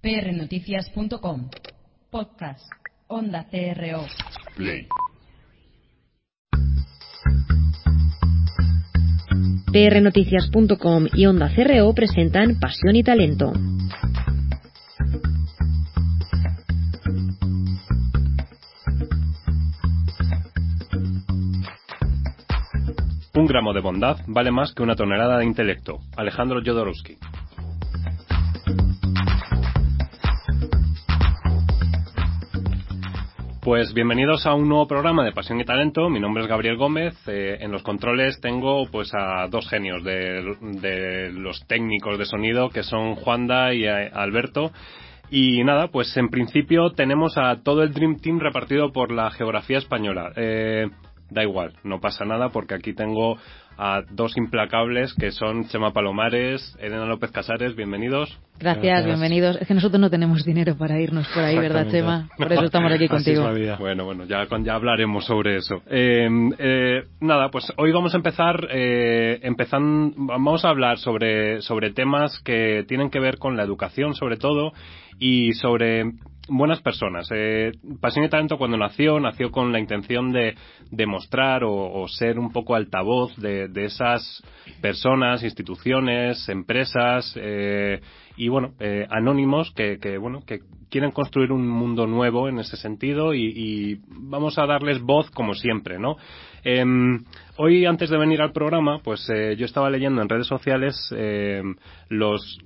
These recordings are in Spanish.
prnoticias.com. Podcast. Onda CRO. Play. prnoticias.com y Onda CRO presentan Pasión y Talento. Un gramo de bondad vale más que una tonelada de intelecto. Alejandro Jodorowsky. Pues bienvenidos a un nuevo programa de Pasión y Talento. Mi nombre es Gabriel Gómez. Eh, en los controles tengo pues a dos genios de, los técnicos de sonido que son Juanda y eh, Alberto. Y nada, pues en principio tenemos a todo el Dream Team repartido por la geografía española. Eh, da igual, no pasa nada porque aquí tengo a dos implacables que son Chema Palomares, Elena López Casares, bienvenidos. Gracias, bienvenidos. Es que nosotros no tenemos dinero para irnos por ahí, ¿verdad, Chema? Por eso estamos aquí contigo. Bueno, bueno, ya, ya hablaremos sobre eso. Eh, eh, nada, pues hoy vamos a empezar, eh, empezando, vamos a hablar sobre, sobre temas que tienen que ver con la educación, sobre todo, y sobre buenas personas. Eh, Pasión y Talento cuando nació, nació con la intención de demostrar o, ser un poco altavoz de, de, esas personas, instituciones, empresas eh, y bueno, eh, anónimos que, que, bueno, que quieren construir un mundo nuevo en ese sentido y, y vamos a darles voz como siempre, ¿no? Eh, hoy, antes de venir al programa, pues eh, yo estaba leyendo en redes sociales eh, los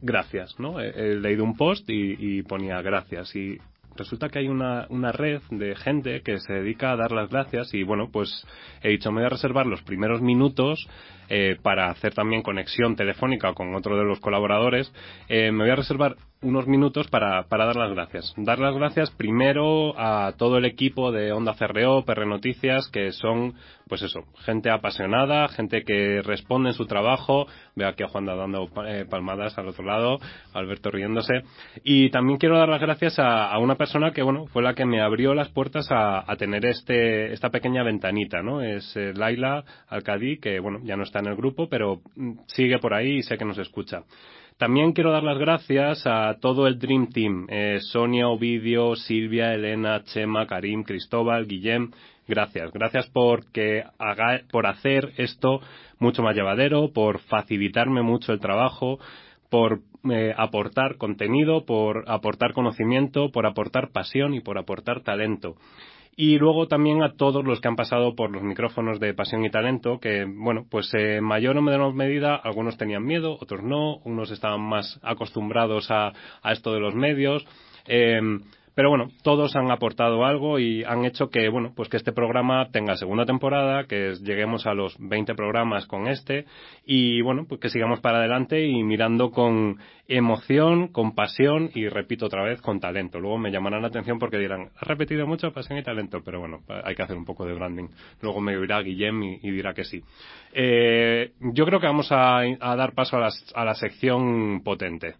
gracias, ¿no? He, leído un post y, y, ponía gracias y resulta que hay una, una red de gente que se dedica a dar las gracias y bueno, pues he dicho, me voy a reservar los primeros minutos eh, para hacer también conexión telefónica con otro de los colaboradores. Eh, me voy a reservar unos minutos para, para dar las gracias. Dar las gracias primero a todo el equipo de Onda CRO, PR Noticias, que son, pues eso, gente apasionada, gente que responde en su trabajo. Veo aquí a Juan dando eh, palmadas al otro lado, Alberto riéndose. Y también quiero dar las gracias a, a, una persona que, bueno, fue la que me abrió las puertas a, a tener este, esta pequeña ventanita, ¿no? Es eh, Laila Alcadí, que, bueno, ya no está en el grupo, pero mm, sigue por ahí y sé que nos escucha. También quiero dar las gracias a todo el Dream Team, eh, Sonia, Ovidio, Silvia, Elena, Chema, Karim, Cristóbal, Guillem. Gracias, gracias por, que haga, por hacer esto mucho más llevadero, por facilitarme mucho el trabajo, por eh, aportar contenido, por aportar conocimiento, por aportar pasión y por aportar talento y luego también a todos los que han pasado por los micrófonos de Pasión y Talento, que, bueno, pues en mayor o menor medida, algunos tenían miedo, otros no, unos estaban más acostumbrados a, a esto de los medios. Eh, pero bueno, todos han aportado algo y han hecho que, bueno, pues que este programa tenga segunda temporada, que lleguemos a los 20 programas con este y, bueno, pues que sigamos para adelante y mirando con emoción, con pasión y, repito otra vez, con talento. Luego me llamarán la atención porque dirán, has repetido mucho pasión y talento, pero bueno, hay que hacer un poco de branding. Luego me oirá Guillem y, y dirá que sí. Eh, yo creo que vamos a, a dar paso a, las, a la sección potente.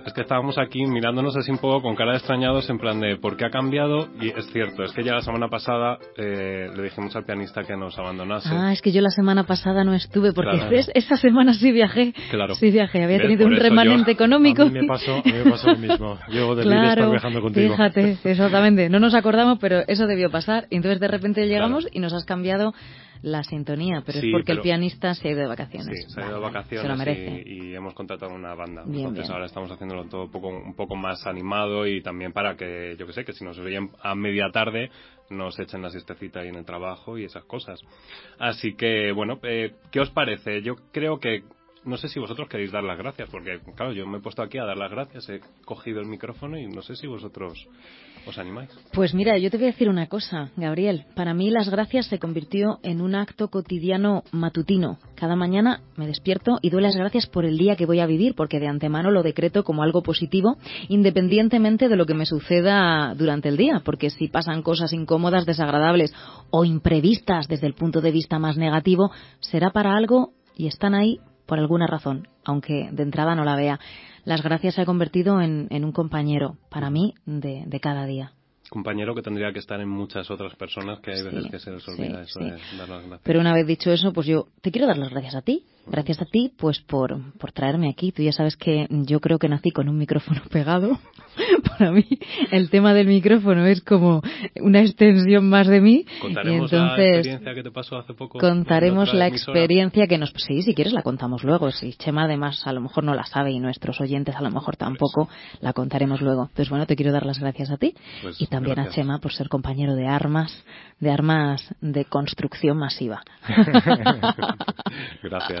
Claro, es que estábamos aquí mirándonos así un poco con cara de extrañados en plan de por qué ha cambiado y es cierto, es que ya la semana pasada eh, le dijimos al pianista que nos abandonase. Ah, es que yo la semana pasada no estuve porque claro. esa semana sí viajé. Claro. Sí viajé, había tenido un remanente yo, económico. A mí me pasó, a mí me pasó lo mismo. Yo de claro, estar viajando contigo. Fíjate, exactamente. No nos acordamos, pero eso debió pasar. Y entonces de repente llegamos Claro. y nos has cambiado la sintonía, pero Sí, es porque pero- el pianista se ha ido de vacaciones. Sí, se ha ido de Vale, vacaciones Se lo merece. y, y hemos contratado una banda. Bien, Entonces bien. ahora estamos haciéndolo todo un poco, un poco más animado y también para que, yo que sé, que si nos oyen a media tarde nos echen la siestecita ahí en el trabajo y esas cosas. Así que, bueno, eh, ¿qué os parece? Yo creo que no sé si vosotros queréis dar las gracias, porque claro, yo me he puesto aquí a dar las gracias, he cogido el micrófono y no sé si vosotros os animáis. Pues mira, yo te voy a decir una cosa, Gabriel. Para mí las gracias se convirtió en un acto cotidiano matutino. Cada mañana me despierto y doy las gracias por el día que voy a vivir, porque de antemano lo decreto como algo positivo, independientemente de lo que me suceda durante el día, porque si pasan cosas incómodas, desagradables o imprevistas desde el punto de vista más negativo, será para algo y están ahí por alguna razón, aunque de entrada no la vea. Las gracias se ha convertido en, en un compañero, para mí, de, de cada día. compañero que tendría que estar en muchas otras personas que hay veces que se les olvida eso de dar las gracias. Pero una vez dicho eso, pues yo te quiero dar las gracias a ti. Gracias a ti, pues por, por traerme aquí. Tú ya sabes que yo creo que nací con un micrófono pegado. Para mí, el tema del micrófono es como una extensión más de mí. Contaremos la experiencia que te pasó hace poco. Contaremos la experiencia que nos. Sí, si quieres la contamos luego. Si Chema además a lo mejor no la sabe y nuestros oyentes a lo mejor tampoco, la contaremos luego. Entonces, bueno, te quiero dar las gracias a ti. Pues y también a Chema por ser compañero de armas, de armas de construcción masiva. Gracias.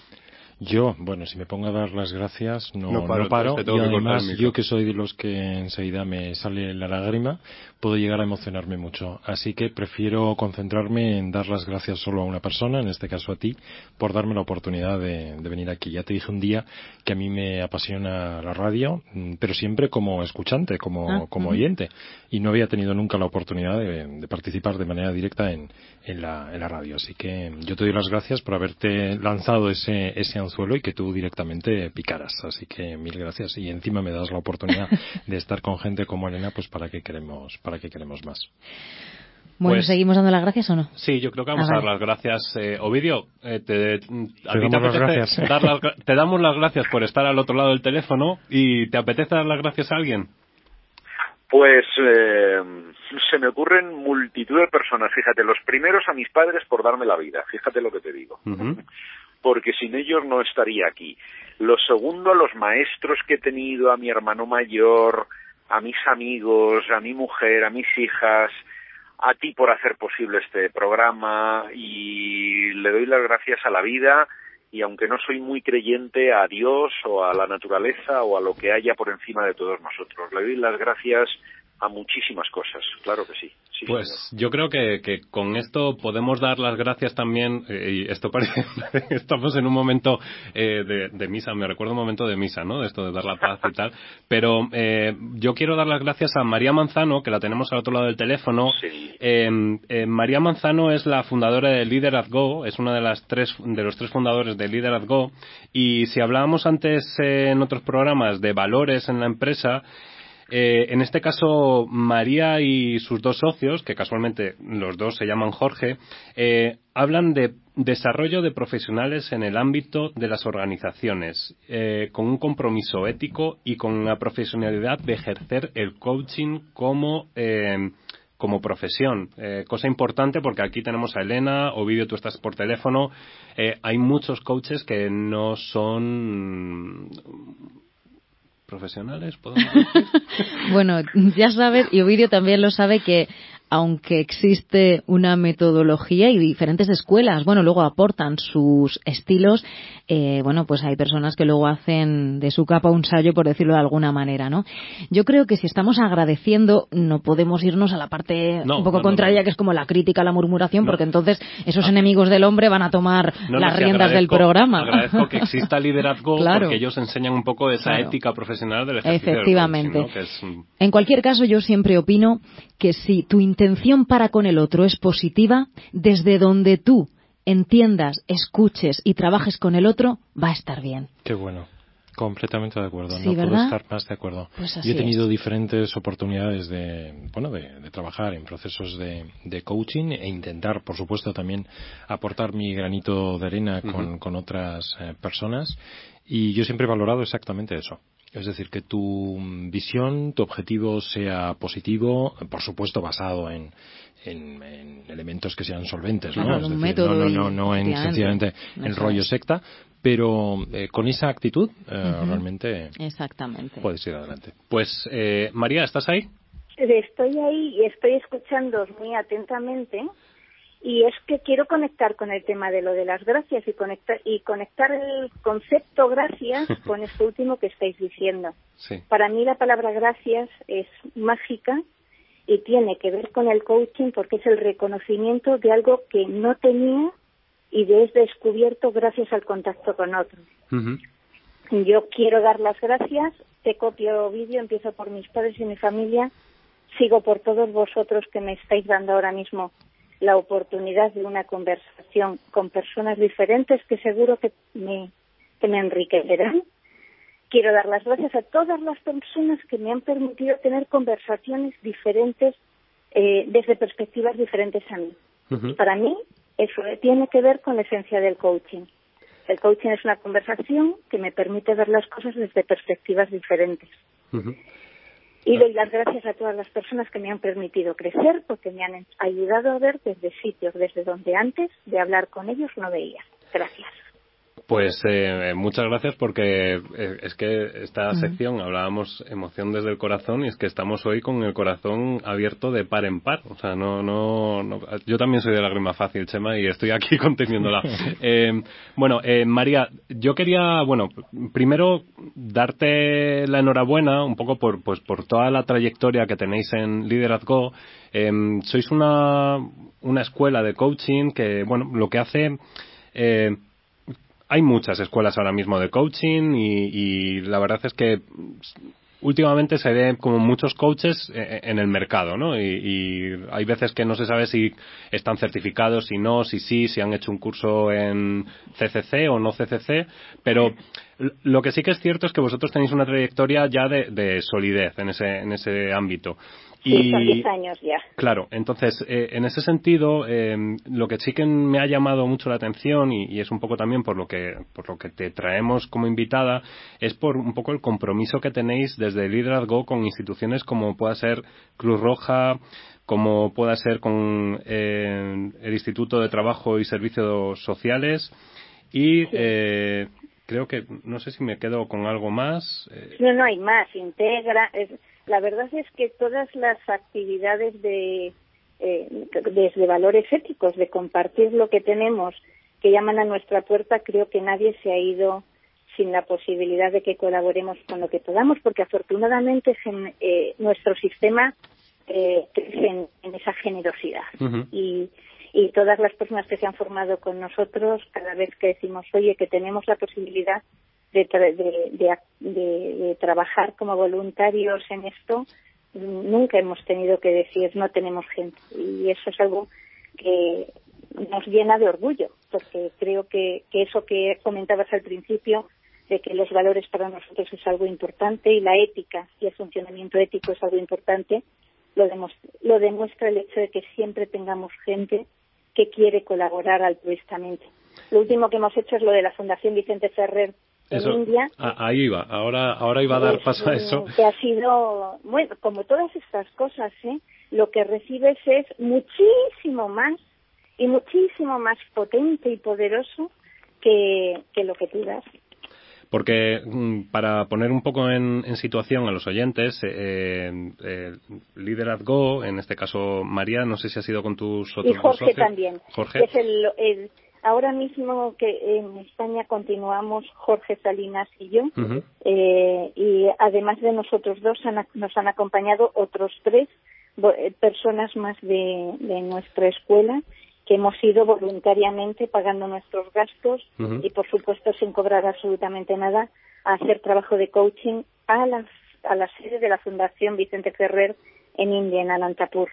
Yo, bueno, si me pongo a dar las gracias, no, no paro. y además, yo que soy de los que enseguida me sale la lágrima, puedo llegar a emocionarme mucho. Así que prefiero concentrarme en dar las gracias solo a una persona, en este caso a ti, por darme la oportunidad de, venir aquí. Ya te dije un día que a mí me apasiona la radio, mm, pero siempre como escuchante, como, ah, como oyente. Y no había tenido nunca la oportunidad de, participar de manera directa en, en, la, en la radio. Así que yo te doy las gracias por haberte lanzado ese, ese anzuelo y que tú directamente picaras. Así que mil gracias. Y encima me das la oportunidad de estar con gente como Elena, pues para que queremos, para que queremos más. Bueno, pues ¿seguimos dando las gracias o no? Sí, yo creo que vamos ah, a dar las gracias. Eh, Ovidio, eh, te, damos las gracias. te damos las gracias por estar al otro lado del teléfono y ¿te apetece dar las gracias a alguien? Pues eh, se me ocurren multitud de personas. Fíjate, los primeros a mis padres por darme la vida. Fíjate lo que te digo. Porque sin ellos no estaría aquí. Lo segundo, a los maestros que he tenido, a mi hermano mayor, a mis amigos, a mi mujer, a mis hijas, a ti por hacer posible este programa y le doy las gracias a la vida y aunque no soy muy creyente a Dios o a la naturaleza o a lo que haya por encima de todos nosotros. Le doy las gracias a muchísimas cosas, claro que sí. pues yo creo que, que, con esto podemos dar las gracias también, eh, y esto parece, estamos en un momento eh, de, de, misa, me recuerdo un momento de misa, ¿no? De esto de dar la paz y tal, pero eh, yo quiero dar las gracias a María Manzano, que la tenemos al otro lado del teléfono. Sí. Em, María Manzano es la fundadora de Leader Go, es una de las tres, de los tres fundadores de Leader Go, y si hablábamos antes en otros programas de valores en la empresa, eh, en este caso, María y sus dos socios, que casualmente los dos se llaman Jorge, eh, hablan de desarrollo de profesionales en el ámbito de las organizaciones, eh, con un compromiso ético y con la profesionalidad de ejercer el coaching como como profesión. cosa importante porque aquí tenemos a Elena, Ovidio, tú estás por teléfono. hay muchos coaches que no son profesionales, podemos bueno, ya sabes, y Ovidio también lo sabe, que aunque existe una metodología y diferentes escuelas, bueno, luego aportan sus estilos, eh, bueno, pues hay personas que luego hacen de su capa un sallo, por decirlo de alguna manera, ¿no? Yo creo que si estamos agradeciendo, no podemos irnos a la parte un poco contraria, que es como la crítica, la murmuración, porque entonces esos ah. enemigos del hombre van a tomar las riendas del programa. Agradezco que exista liderazgo, porque ellos enseñan un poco de esa ética profesional del ejercicio Efectivamente. En cualquier caso, yo siempre opino que si tu intención para con el otro es positiva, desde donde tú entiendas, escuches y trabajes con el otro, va a estar bien. Qué bueno. Completamente de acuerdo, no puedo estar más de acuerdo. Pues Yo he tenido diferentes oportunidades de, bueno, de, trabajar en procesos de, coaching e intentar, por supuesto, también aportar mi granito de arena con, otras eh, personas. Y yo siempre he valorado exactamente eso. Es decir, que tu visión, tu objetivo sea positivo, por supuesto basado en, en, elementos que sean solventes, ¿no? es decir, no, no, no, no en sencillamente en rollo secta, pero eh, con esa actitud eh, realmente Exactamente. puedes ir adelante. Pues, eh, María, ¿estás ahí? Estoy ahí y estoy escuchando muy atentamente y es que quiero conectar con el tema de lo de las gracias y conectar y conectar el concepto gracias con esto último que estáis diciendo. Para mí la palabra gracias es mágica y tiene que ver con el coaching porque es el reconocimiento de algo que no tenía y de es descubierto gracias al contacto con otros. Yo quiero dar las gracias, te copio vídeo, empiezo por mis padres y mi familia, sigo por todos vosotros que me estáis dando ahora mismo la oportunidad de una conversación con personas diferentes que seguro que me, que me enriquecerán. quiero dar las gracias a todas las personas que me han permitido tener conversaciones diferentes eh, desde perspectivas diferentes a mí. Para mí, eso tiene que ver con la esencia del coaching. El coaching es una conversación que me permite ver las cosas desde perspectivas diferentes. Y doy las gracias a todas las personas que me han permitido crecer porque me han ayudado a ver desde sitios desde donde antes de hablar con ellos no veía. Gracias. Pues eh, muchas gracias porque eh, es que esta sección hablábamos emoción desde el corazón y es que estamos hoy con el corazón abierto de par en par. O sea, no, no, yo también soy de lágrima fácil, Chema, y estoy aquí conteniéndola. eh, bueno, eh, María, yo quería, bueno, primero darte la enhorabuena un poco por, pues, por toda la trayectoria que tenéis en Liderazgo. Em, sois una, una escuela de coaching que, bueno, lo que hace eh, hay muchas escuelas ahora mismo de coaching y, la verdad es que últimamente se ve como muchos coaches eh, en el mercado, ¿no? Y, hay veces que no se sabe si están certificados, si no, si sí, si han hecho un curso en CCC o no CCC, pero lo que sí que es cierto es que vosotros tenéis una trayectoria ya de, solidez en ese, en ese ámbito. Y, sí, años ya. Claro, entonces, eh, en ese sentido, eh, lo que sí que me ha llamado mucho la atención y, es un poco también por lo que por lo que te traemos como invitada es por un poco el compromiso que tenéis desde el liderazgo con instituciones como pueda ser Cruz Roja, como pueda ser con eh, el Instituto de Trabajo y Servicios Sociales y creo que no sé si me quedo con algo más. No, no hay más. Integra. La verdad es que todas las actividades de eh, desde valores éticos, de compartir lo que tenemos, que llaman a nuestra puerta, creo que nadie se ha ido sin la posibilidad de que colaboremos con lo que podamos, porque afortunadamente eh, nuestro sistema eh, crece en, esa generosidad. y, y todas las personas que se han formado con nosotros, cada vez que decimos, oye, que tenemos la posibilidad de, trabajar como voluntarios en esto, nunca hemos tenido que decir no tenemos gente. Y eso es algo que nos llena de orgullo, porque creo que, eso que comentabas al principio, de que los valores para nosotros es algo importante y la ética y el funcionamiento ético es algo importante, lo, lo demuestra el hecho de que siempre tengamos gente que quiere colaborar altruistamente. Lo último que hemos hecho es lo de la Fundación Vicente Ferrer en India. ahí iba, ahora, ahora iba a dar paso a eso. Que ha sido, bueno, como todas estas cosas, ¿eh? lo que recibes es muchísimo más y muchísimo más potente y poderoso que, que lo que tú das. Porque mm, para poner un poco en, situación a los oyentes, eh, eh, Liderazgo, en este caso María, no sé si ha sido con tus otros y Jorge también. Jorge. es el, Ahora mismo que en España continuamos Jorge Salinas y yo, eh, y además de nosotros dos nos han acompañado otros tres personas más de, nuestra escuela que hemos ido voluntariamente pagando nuestros gastos y por supuesto sin cobrar absolutamente nada a hacer trabajo de coaching a la, a la sede de la Fundación Vicente Ferrer en India, en Anantapur.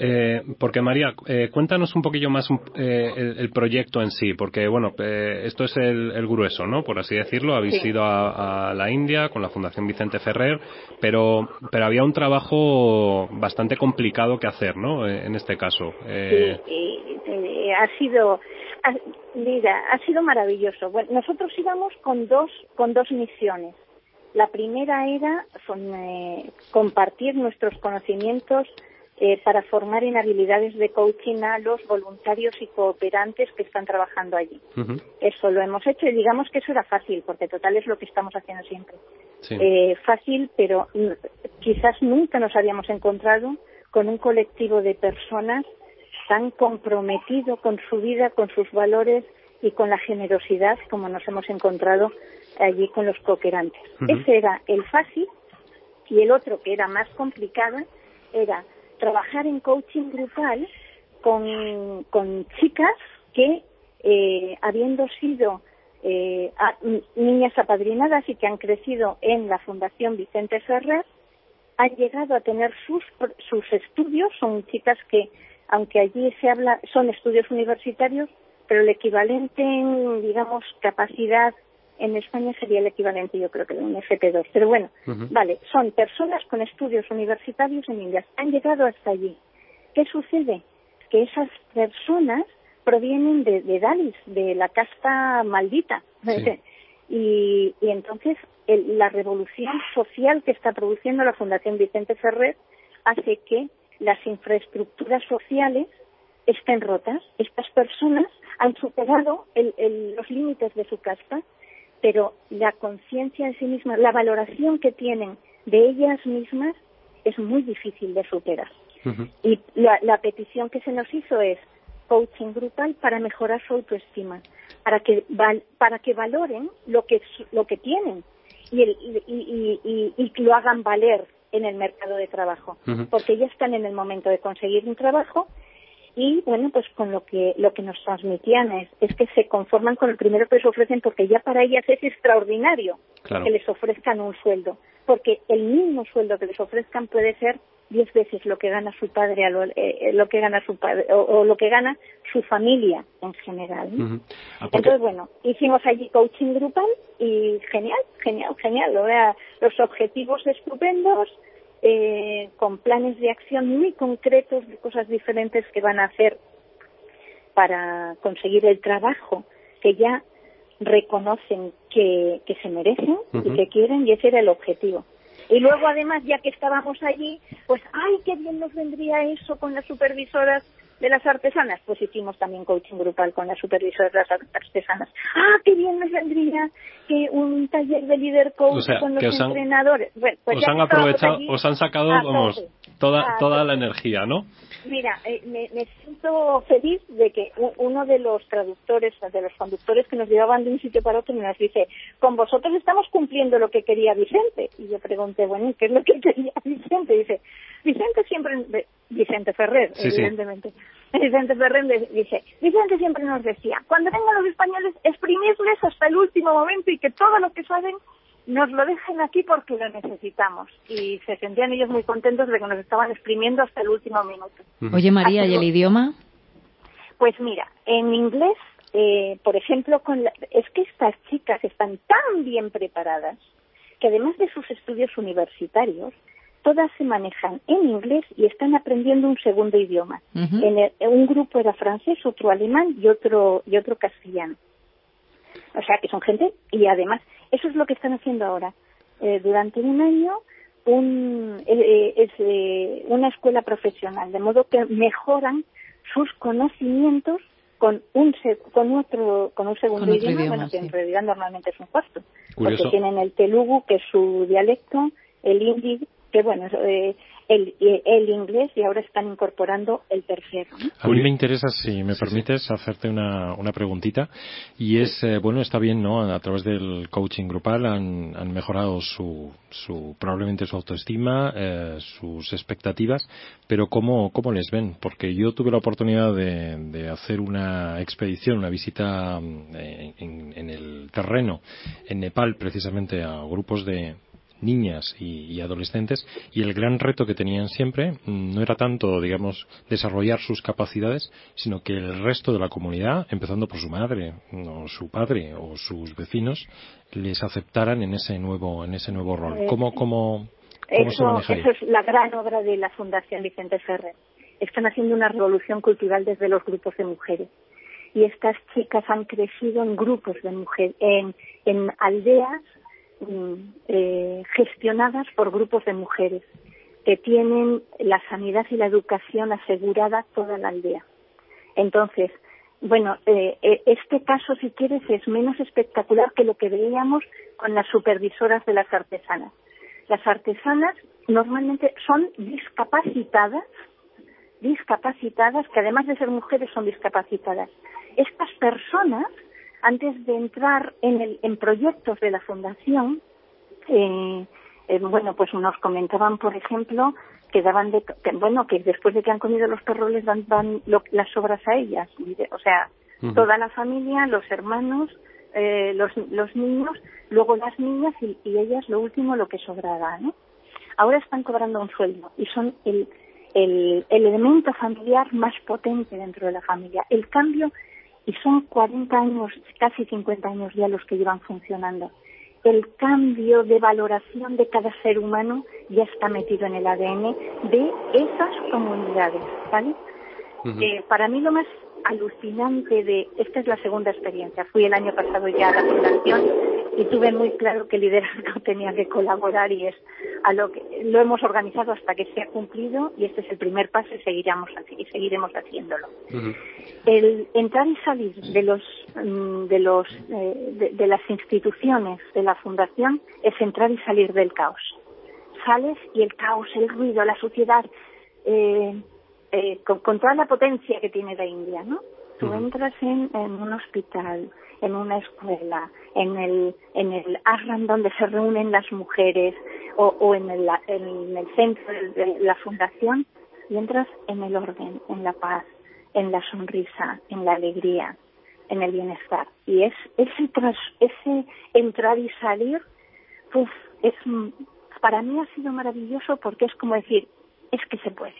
Eh, porque María, eh, cuéntanos un poquillo más eh, el, proyecto en sí, porque bueno, eh, esto es el, grueso, ¿no? Por así decirlo, habéis ido a, la India con la Fundación Vicente Ferrer, pero pero había un trabajo bastante complicado que hacer, ¿no? en este caso. Sí, ha sido, mira, ha sido maravilloso. Bueno, nosotros íbamos con dos con dos misiones. La primera era compartir nuestros conocimientos eh, para formar en habilidades de coaching a los voluntarios y cooperantes que están trabajando allí. Eso lo hemos hecho y digamos que eso era fácil, porque total es lo que estamos haciendo siempre. Eh, fácil, pero quizás nunca nos habíamos encontrado con un colectivo de personas tan comprometido con su vida, con sus valores y con la generosidad como nos hemos encontrado allí con los cooperantes. Ese era el fácil y el otro que era más complicado era trabajar en coaching grupal con, con chicas que, eh, habiendo sido eh, niñas apadrinadas y que han crecido en la Fundación Vicente Ferrer, han llegado a tener sus, sus estudios, son chicas que, aunque allí se habla, son estudios universitarios, pero el equivalente en, digamos, capacidad en España sería el equivalente, yo creo que de un FP2. Pero bueno, vale, son personas con estudios universitarios en India. Han llegado hasta allí. ¿Qué sucede? Que esas personas provienen de, de Dalis, de la casta maldita. Y, y, entonces la revolución social que está produciendo la Fundación Vicente Ferrer hace que las infraestructuras sociales estén rotas. Estas personas han superado los límites de su casta, pero la conciencia en sí misma, la valoración que tienen de ellas mismas es muy difícil de superar. Y la, petición que se nos hizo es coaching grupal para mejorar su autoestima, para que, para que valoren lo que, lo que tienen y, y, y, lo hagan valer en el mercado de trabajo, porque ya están en el momento de conseguir un trabajo y bueno pues con lo que lo que nos transmitían es, es que se conforman con el primero que les ofrecen porque ya para ellas es extraordinario que les ofrezcan un sueldo porque el mismo sueldo que les ofrezcan puede ser diez veces lo que gana su padre a lo, eh, eh, lo, que gana su padre o, lo que gana su familia en general ah, entonces bueno hicimos allí coaching grupal y genial genial genial. Los objetivos estupendos eh, con planes de acción muy concretos de cosas diferentes que van a hacer para conseguir el trabajo que ya reconocen que, se merecen y que quieren y ese era el objetivo. Y luego además, ya que estábamos allí, pues, ay, qué bien nos vendría eso con las supervisoras de las artesanas, pues hicimos también coaching grupal con las supervisoras de las artesanas. Ah, qué bien nos vendría que un taller de líder coach con los entrenadores. Bueno, pues os han aprovechado, os han sacado, vamos, toda, toda la energía, ¿no? Mira, eh, me, siento feliz de que uno de los traductores, de los conductores que nos llevaban de un sitio para otro, nos dice, con vosotros estamos cumpliendo lo que quería Vicente. Y yo pregunté, bueno, ¿qué es lo que quería Vicente? dice, Vicente siempre, Vicente Ferrer, evidentemente. Vicente Ferrer dice, Vicente siempre nos decía, cuando vengan los españoles, exprimirles hasta el último momento y que todo lo que saben nos lo dejen aquí porque lo necesitamos. Y se sentían ellos muy contentos de que nos estaban exprimiendo hasta el último minuto. Oye, María, ¿y el idioma? Pues mira, en inglés, eh, por ejemplo, con es que estas chicas están tan bien preparadas que además de sus estudios universitarios, todas se manejan en inglés y están aprendiendo un segundo idioma. en, un grupo era francés, otro alemán y otro y otro castellano. O sea, que son gente y además eso es lo que están haciendo ahora. Eh, durante un año un, eh, eh, es una escuela profesional, de modo que mejoran sus conocimientos con un con otro con un segundo idioma, bueno, que en realidad normalmente es un cuarto, porque tienen el telugu que es su dialecto, el hindi que bueno, eh, el, el, inglés y ahora están incorporando el tercero. A mí me interesa, si me permites, hacerte una, una preguntita. Y es, eh, bueno, está bien, ¿no? A través del coaching grupal han, han mejorado su, su, probablemente su autoestima, eh, sus expectativas, pero ¿cómo, ¿cómo les ven? Porque yo tuve la oportunidad de, de hacer una expedición, una visita mm, en, en el terreno, en Nepal, precisamente a grupos de, niñas y, adolescentes y el gran reto que tenían siempre mm, no era tanto, digamos, desarrollar sus capacidades, sino que el resto de la comunidad, empezando por su madre o su padre o sus vecinos, les aceptaran en ese nuevo, en ese nuevo rol. ¿Cómo, cómo, cómo se maneja Eso es la gran obra de la Fundación Vicente Ferrer. Están haciendo una revolución cultural desde los grupos de mujeres y estas chicas han crecido en grupos de mujeres, en, en aldeas Mm, eh, gestionadas por grupos de mujeres que tienen la sanidad y la educación asegurada toda la aldea. Entonces, bueno, eh, eh, este caso, si quieres, es menos espectacular que lo que veíamos con las supervisoras de las artesanas. Las artesanas normalmente son discapacitadas, discapacitadas, que además de ser mujeres son discapacitadas. Estas personas antes de entrar en, el, en proyectos de la fundación, eh, eh, bueno, pues nos comentaban, por ejemplo, que daban de, que, bueno, que después de que han comido los perros les dan, las sobras a ellas, o sea, toda la familia, los hermanos, eh, los, los niños, luego las niñas y, y, ellas lo último lo que sobraba, ¿no? Ahora están cobrando un sueldo y son el, el, el elemento familiar más potente dentro de la familia. El cambio y son 40 años, casi 50 años ya los que llevan funcionando. El cambio de valoración de cada ser humano ya está metido en el ADN de esas comunidades, ¿vale? Eh, para mí lo más alucinante de, esta es la segunda experiencia, fui el año pasado ya a la fundación y tuve muy claro que el liderazgo tenía que colaborar y es a lo que lo hemos organizado hasta que se ha cumplido y este es el primer paso y seguiremos y seguiremos haciéndolo. El entrar y salir de los mm, de los eh, de, las instituciones de la fundación es entrar y salir del caos. Sales y el caos, el ruido, la suciedad eh, eh, con, toda la potencia que tiene la India, ¿no? Tú entras en, un hospital, en una escuela, en el, en el ashram donde se reúnen las mujeres o, en, el, en el centro de la fundación y entras en el orden, en la paz, en la sonrisa, en la alegría, en el bienestar. Y es ese, tras, ese entrar y salir, pues es, para mí ha sido maravilloso porque es como decir, es que se puede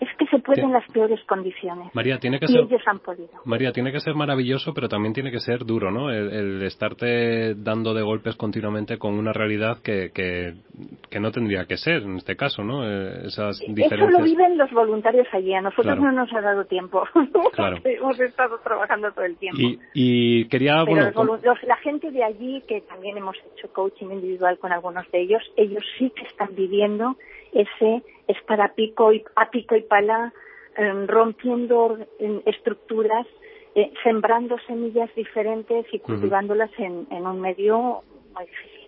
es que se puede en las peores condiciones. María, tiene que y ser, ellos han podido. María, tiene que ser maravilloso, pero también tiene que ser duro, ¿no? El, estarte dando de golpes continuamente con una realidad que, que, no tendría que ser, en este caso, ¿no? Eh, esas diferencias. Eso lo viven los voluntarios allí. A nosotros no nos ha dado tiempo. Claro. Hemos estado trabajando todo el tiempo. Y, quería, bueno... la gente de allí, que también hemos hecho coaching individual con algunos de ellos, ellos sí que están viviendo ese estar a pico y, a pico y pala, em, rompiendo estructuras, eh, sembrando semillas diferentes y cultivándolas en, un medio muy difícil.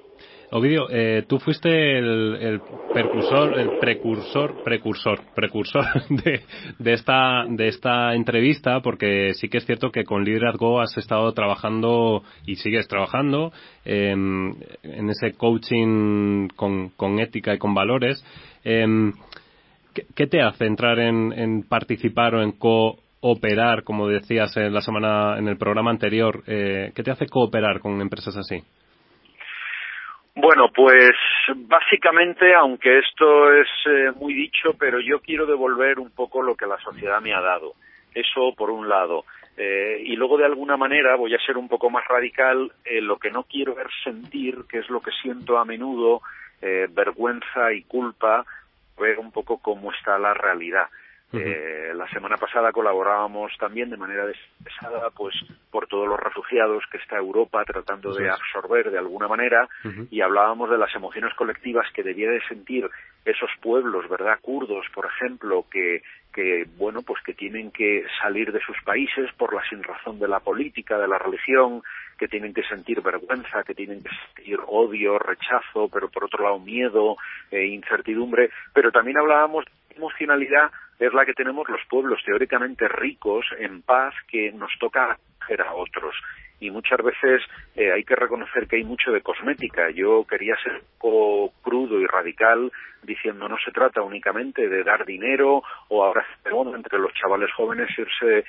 Ovidio, eh, tú fuiste el, el, precursor, el precursor, precursor, precursor de, de, esta, de esta entrevista, porque sí que es cierto que con Liderazgo has estado trabajando y sigues trabajando en ese coaching con, ética y con valores. Eh, ¿qué, te hace entrar en, participar o en cooperar, como decías en la semana en el programa anterior? Eh, ¿Qué te hace cooperar con empresas así? Bueno, pues básicamente, aunque esto es eh, muy dicho, pero yo quiero devolver un poco lo que la sociedad me ha dado. Eso por un lado. Eh, y luego de alguna manera voy a ser un poco más radical, eh, lo que no quiero es sentir, que es lo que siento a menudo, vergüenza y culpa ver un poco cómo está la realidad. Eh, la semana pasada colaborábamos también de manera desesperada pues por todos los refugiados que está Europa tratando de absorber de alguna manera y hablábamos de las emociones colectivas que debía de sentir esos pueblos, ¿verdad? Kurdos, por ejemplo, que que bueno pues que tienen que salir de sus países por la sinrazón de la política de la religión que tienen que sentir vergüenza que tienen que sentir odio rechazo pero por otro lado miedo e incertidumbre. Pero también hablábamos emocionalidad es la que tenemos los pueblos teóricamente ricos en paz que nos toca hacer a otros y muchas veces eh, hay que reconocer que hay mucho de cosmética. Yo quería ser un poco crudo y radical diciendo no se trata únicamente de dar dinero o ahora entre los chavales jóvenes irse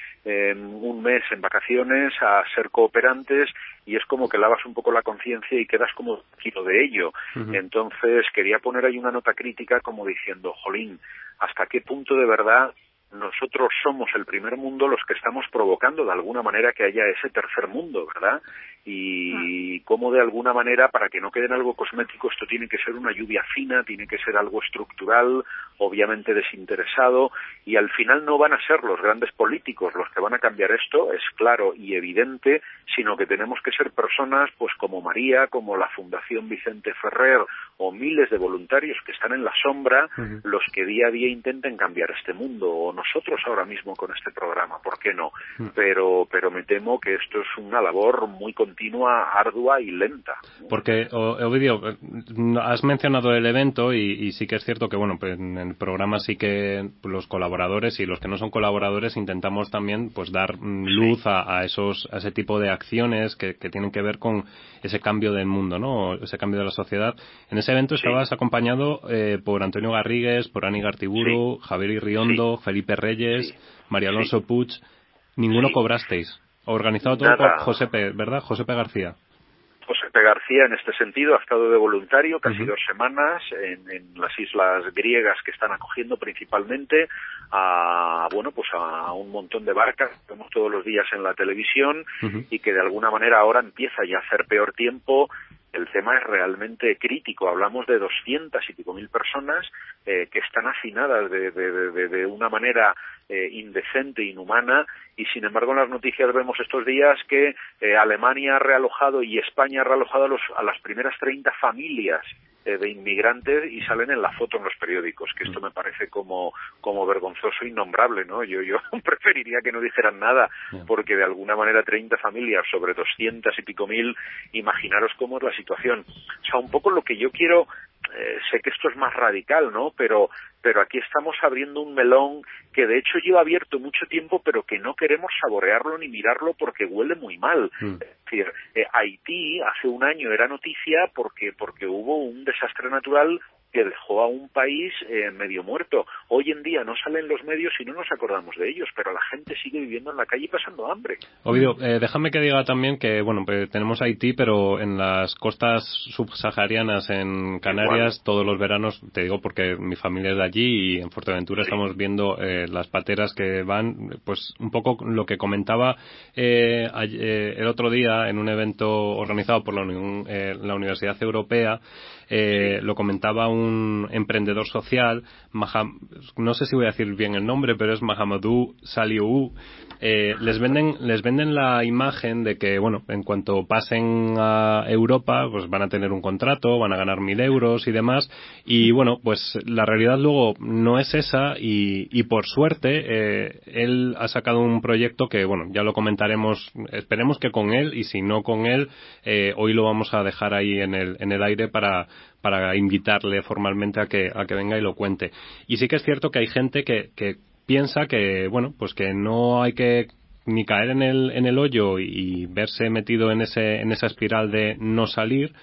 un mes en vacaciones a ser cooperantes y es como que lavas un poco la conciencia y quedas como kilo de ello. Entonces quería poner ahí una nota crítica como diciendo, jolín, ¿hasta qué punto de verdad nosotros somos el primer mundo los que estamos provocando de alguna manera que haya ese tercer mundo, ¿verdad? Y ah. cómo de alguna manera, para que no quede en algo cosmético, esto tiene que ser una lluvia fina, tiene que ser algo estructural, obviamente desinteresado, y al final no van a ser los grandes políticos los que van a cambiar esto, es claro y evidente, sino que tenemos que ser personas, pues como María, como la Fundación Vicente Ferrer, o miles de voluntarios que están en la sombra, los que día a día intenten cambiar este mundo, o nosotros ahora mismo con este programa, ¿por qué no? Mm. Pero, pero me temo que esto es una labor muy continua, ardua y lenta. Porque, Ovidio, has mencionado el evento y, sí que es cierto que, bueno, pues en el programa sí que los colaboradores y los que no son colaboradores intentamos también pues dar luz a, esos, a ese tipo de acciones que, tienen que ver con ese cambio del mundo, ¿no? Ese cambio de la sociedad. En ese evento estabas acompañado eh, por Antonio Garrigues, por Ani Gartiburu, Javier Irriondo, Felipe Reyes, María Alonso Puig, ninguno cobrasteis. Organizado todo por Josepe, ¿verdad? Josepe García. José, Pepe García en este sentido ha estado de voluntario casi dos semanas en, en, las islas griegas que están acogiendo principalmente a bueno pues a un montón de barcas que vemos todos los días en la televisión y que de alguna manera ahora empieza ya a hacer peor tiempo el tema es realmente crítico. Hablamos de doscientas y pico mil personas eh, que están hacinadas de, de, de, una manera eh, indecente, inhumana, y sin embargo en las noticias vemos estos días que eh, Alemania ha realojado y España ha realojado a, los, a las primeras 30 familias eh, de inmigrantes y salen en la foto en los periódicos, que esto mm. me parece como, como vergonzoso e innombrable, ¿no? Yo, yo preferiría que no dijeran nada, porque de alguna manera 30 familias sobre 200 y pico mil, imaginaros cómo es la situación. O sea, un poco lo que yo quiero eh, sé que esto es más radical, ¿no? Pero, pero aquí estamos abriendo un melón que de hecho lleva abierto mucho tiempo, pero que no queremos saborearlo ni mirarlo porque huele muy mal. Mm. Es decir, eh, Haití hace un año era noticia porque, porque hubo un desastre natural que dejó a un país eh, medio muerto. Hoy en día no salen los medios y no nos acordamos de ellos, pero la gente sigue viviendo en la calle y pasando hambre. Ovidio, eh, déjame que diga también que, bueno, pues tenemos Haití, pero en las costas subsaharianas en Canarias, todos los veranos, te digo porque mi familia es de allí y en Fuerteventura estamos viendo eh, las pateras que van, pues un poco lo que comentaba el otro día en un evento organizado por la, la Universidad Europea, eh, lo comentaba un emprendedor social, no sé si voy a decir bien el nombre, pero es Mahamadou Saliou. Eh, les venden les venden la imagen de que bueno en cuanto pasen a Europa pues van a tener un contrato van a ganar mil euros y demás y bueno pues la realidad luego no es esa y, y por suerte eh, él ha sacado un proyecto que bueno ya lo comentaremos esperemos que con él y si no con él eh, hoy lo vamos a dejar ahí en el en el aire para para invitarle formalmente a que, a que venga y lo cuente. Y sí que es cierto que hay gente que, que piensa que, bueno, pues que no hay que ni caer en el, en el hoyo y verse metido en, ese, en esa espiral de no salir,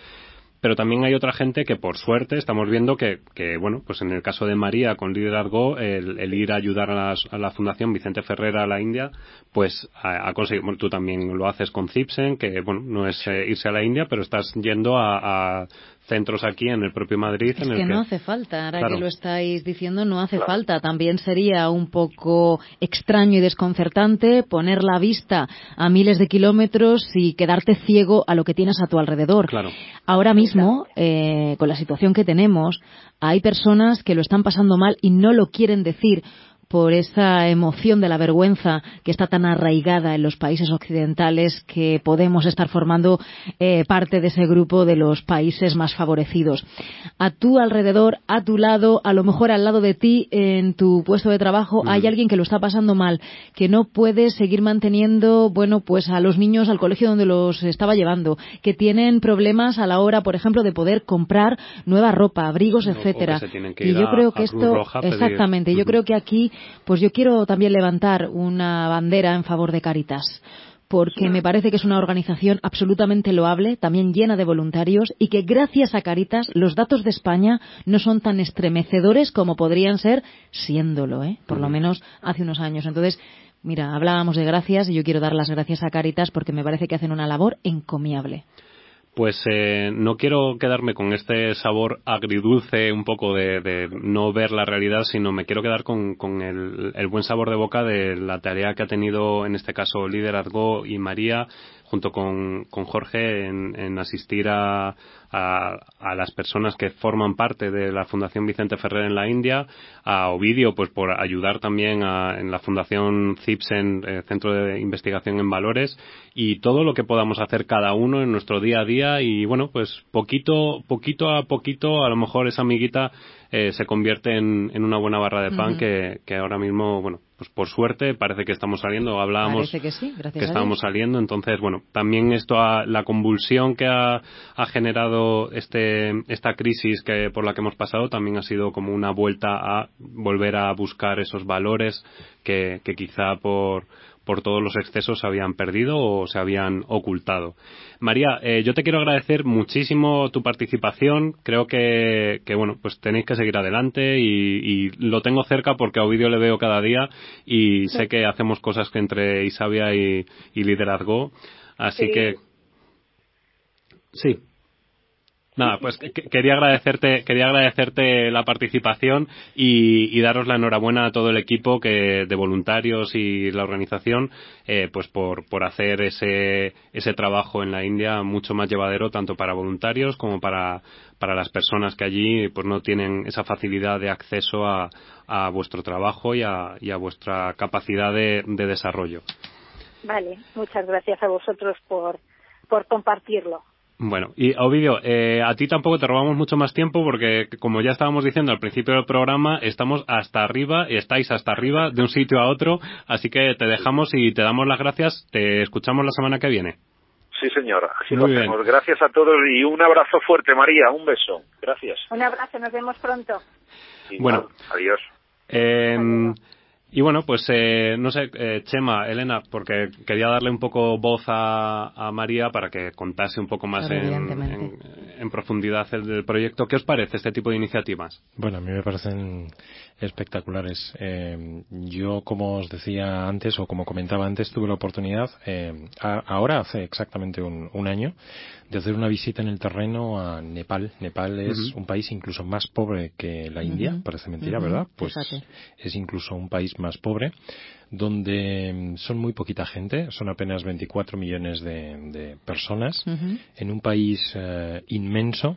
pero también hay otra gente que por suerte estamos viendo que, que bueno, pues en el caso de María con Liderazgo, el, el ir a ayudar a, la Fundación Vicente Ferrera a la India, pues ha, conseguido, tú también lo haces con Cipsen, que bueno, no es eh, irse a la India, pero estás yendo a centros aquí en el propio Madrid. Es en que, no hace falta, ahora que lo estáis diciendo, no hace falta. También sería un poco extraño y desconcertante poner la vista a miles de kilómetros y quedarte ciego a lo que tienes a tu alrededor. Claro. Ahora mismo, eh, con la situación que tenemos, hay personas que lo están pasando mal y no lo quieren decir por esa emoción de la vergüenza que está tan arraigada en los países occidentales que podemos estar formando eh, parte de ese grupo de los países más favorecidos. A tu alrededor, a tu lado, a lo mejor al lado de ti, en tu puesto de trabajo, hay alguien que lo está pasando mal, que no puede seguir manteniendo, bueno, pues a los niños al colegio donde los estaba llevando, que tienen problemas a la hora, por ejemplo, de poder comprar nueva ropa, abrigos, etcétera. y yo creo que esto, exactamente, yo creo que aquí pues yo quiero también levantar una bandera en favor de Caritas porque me parece que es una organización absolutamente loable, también llena de voluntarios y que gracias a Caritas los datos de España no son tan estremecedores como podrían ser siéndolo, ¿eh? por lo menos hace unos años. Entonces, mira, hablábamos de gracias y yo quiero dar las gracias a Caritas porque me parece que hacen una labor encomiable. Pues eh, no quiero quedarme con este sabor agridulce un poco de, no ver la realidad, sino me quiero quedar con, el, buen sabor de boca de la tarea que ha tenido en este caso Liderazgo y María junto con, Jorge en, asistir a, a, las personas que forman parte de la Fundación Vicente Ferrer en la India, a Ovidio pues por ayudar también en la Fundación CIPSEN, eh, Centro de Investigación en Valores, y todo lo que podamos hacer cada uno en nuestro día a día y bueno, pues poquito, poquito a poquito a lo mejor esa amiguita eh, se convierte en, una buena barra de pan que, que ahora mismo, bueno, pues por suerte parece que estamos saliendo. Hablábamos que, estábamos saliendo. Entonces, bueno, también esto, la convulsión que ha, generado este, esta crisis que por la que hemos pasado también ha sido como una vuelta a volver a buscar esos valores que, que quizá por por todos los excesos se habían perdido o se habían ocultado. María, eh, yo te quiero agradecer muchísimo tu participación. Creo que, bueno, pues tenéis que seguir adelante y, lo tengo cerca porque a Ovidio le veo cada día y sé que hacemos cosas que entre Isabia y, Liderazgo. Así que Sí, Nada, pues quería agradecerte, quería agradecerte la participación y, daros la enhorabuena a todo el equipo que, de voluntarios y la organización, eh, pues por, por hacer ese, ese trabajo en la India mucho más llevadero tanto para voluntarios como para, para las personas que allí pues no tienen esa facilidad de acceso a, a vuestro trabajo y a, y a vuestra capacidad de, de desarrollo. Vale, muchas gracias a vosotros por, por compartirlo. Bueno, y Ovidio, eh, a ti tampoco te robamos mucho más tiempo porque, como ya estábamos diciendo al principio del programa, estamos hasta arriba, y estáis hasta arriba de un sitio a otro, así que te dejamos y te damos las gracias. Te escuchamos la semana que viene. Sí, señora, así lo hacemos. Gracias a todos y un abrazo fuerte, María. Un beso. Gracias. Un abrazo, nos vemos pronto. bueno, adiós. Eh, y bueno, pues eh, no sé, eh, Chema, Elena, porque quería darle un poco voz a, a María para que contase un poco más en, en, profundidad el, del proyecto. ¿Qué os parece este tipo de iniciativas? Bueno, a mí me parecen espectaculares. Eh, yo, como os decía antes, o como comentaba antes, tuve la oportunidad, eh, ahora hace exactamente un, un año, de hacer una visita en el terreno a Nepal. Nepal es un país incluso más pobre que la India, parece mentira, ¿verdad? Pues es incluso un país más pobre, donde mm, son muy poquita gente, son apenas 24 millones de, personas, en un país eh, inmenso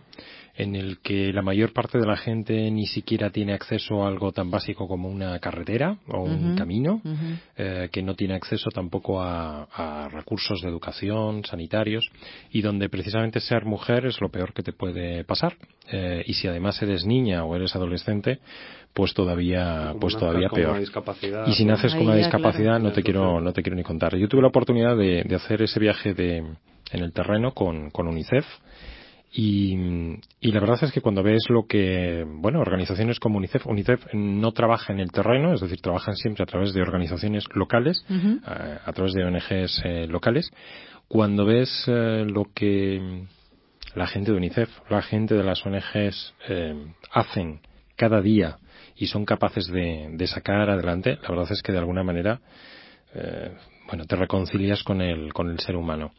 en el que la mayor parte de la gente ni siquiera tiene acceso a algo tan básico como una carretera o un camino, eh, que no tiene acceso tampoco a, recursos de educación, sanitarios, y donde precisamente ser mujer es lo peor que te puede pasar. Eh, y si además eres niña o eres adolescente, pues todavía, pues todavía peor. Y si naces con una discapacidad, no te quiero, no te quiero ni contar. Yo tuve la oportunidad de, de hacer ese viaje de, en el terreno con, con UNICEF y, y, la verdad es que cuando ves lo que, bueno, organizaciones como UNICEF, UNICEF no trabaja en el terreno, es decir, trabajan siempre a través de organizaciones locales, a, través de ONGs eh, locales. Cuando ves eh, lo que la gente de UNICEF, la gente de las ONGs eh, hacen cada día y son capaces de, de, sacar adelante, la verdad es que de alguna manera, bueno, te reconcilias con el, con el ser humano.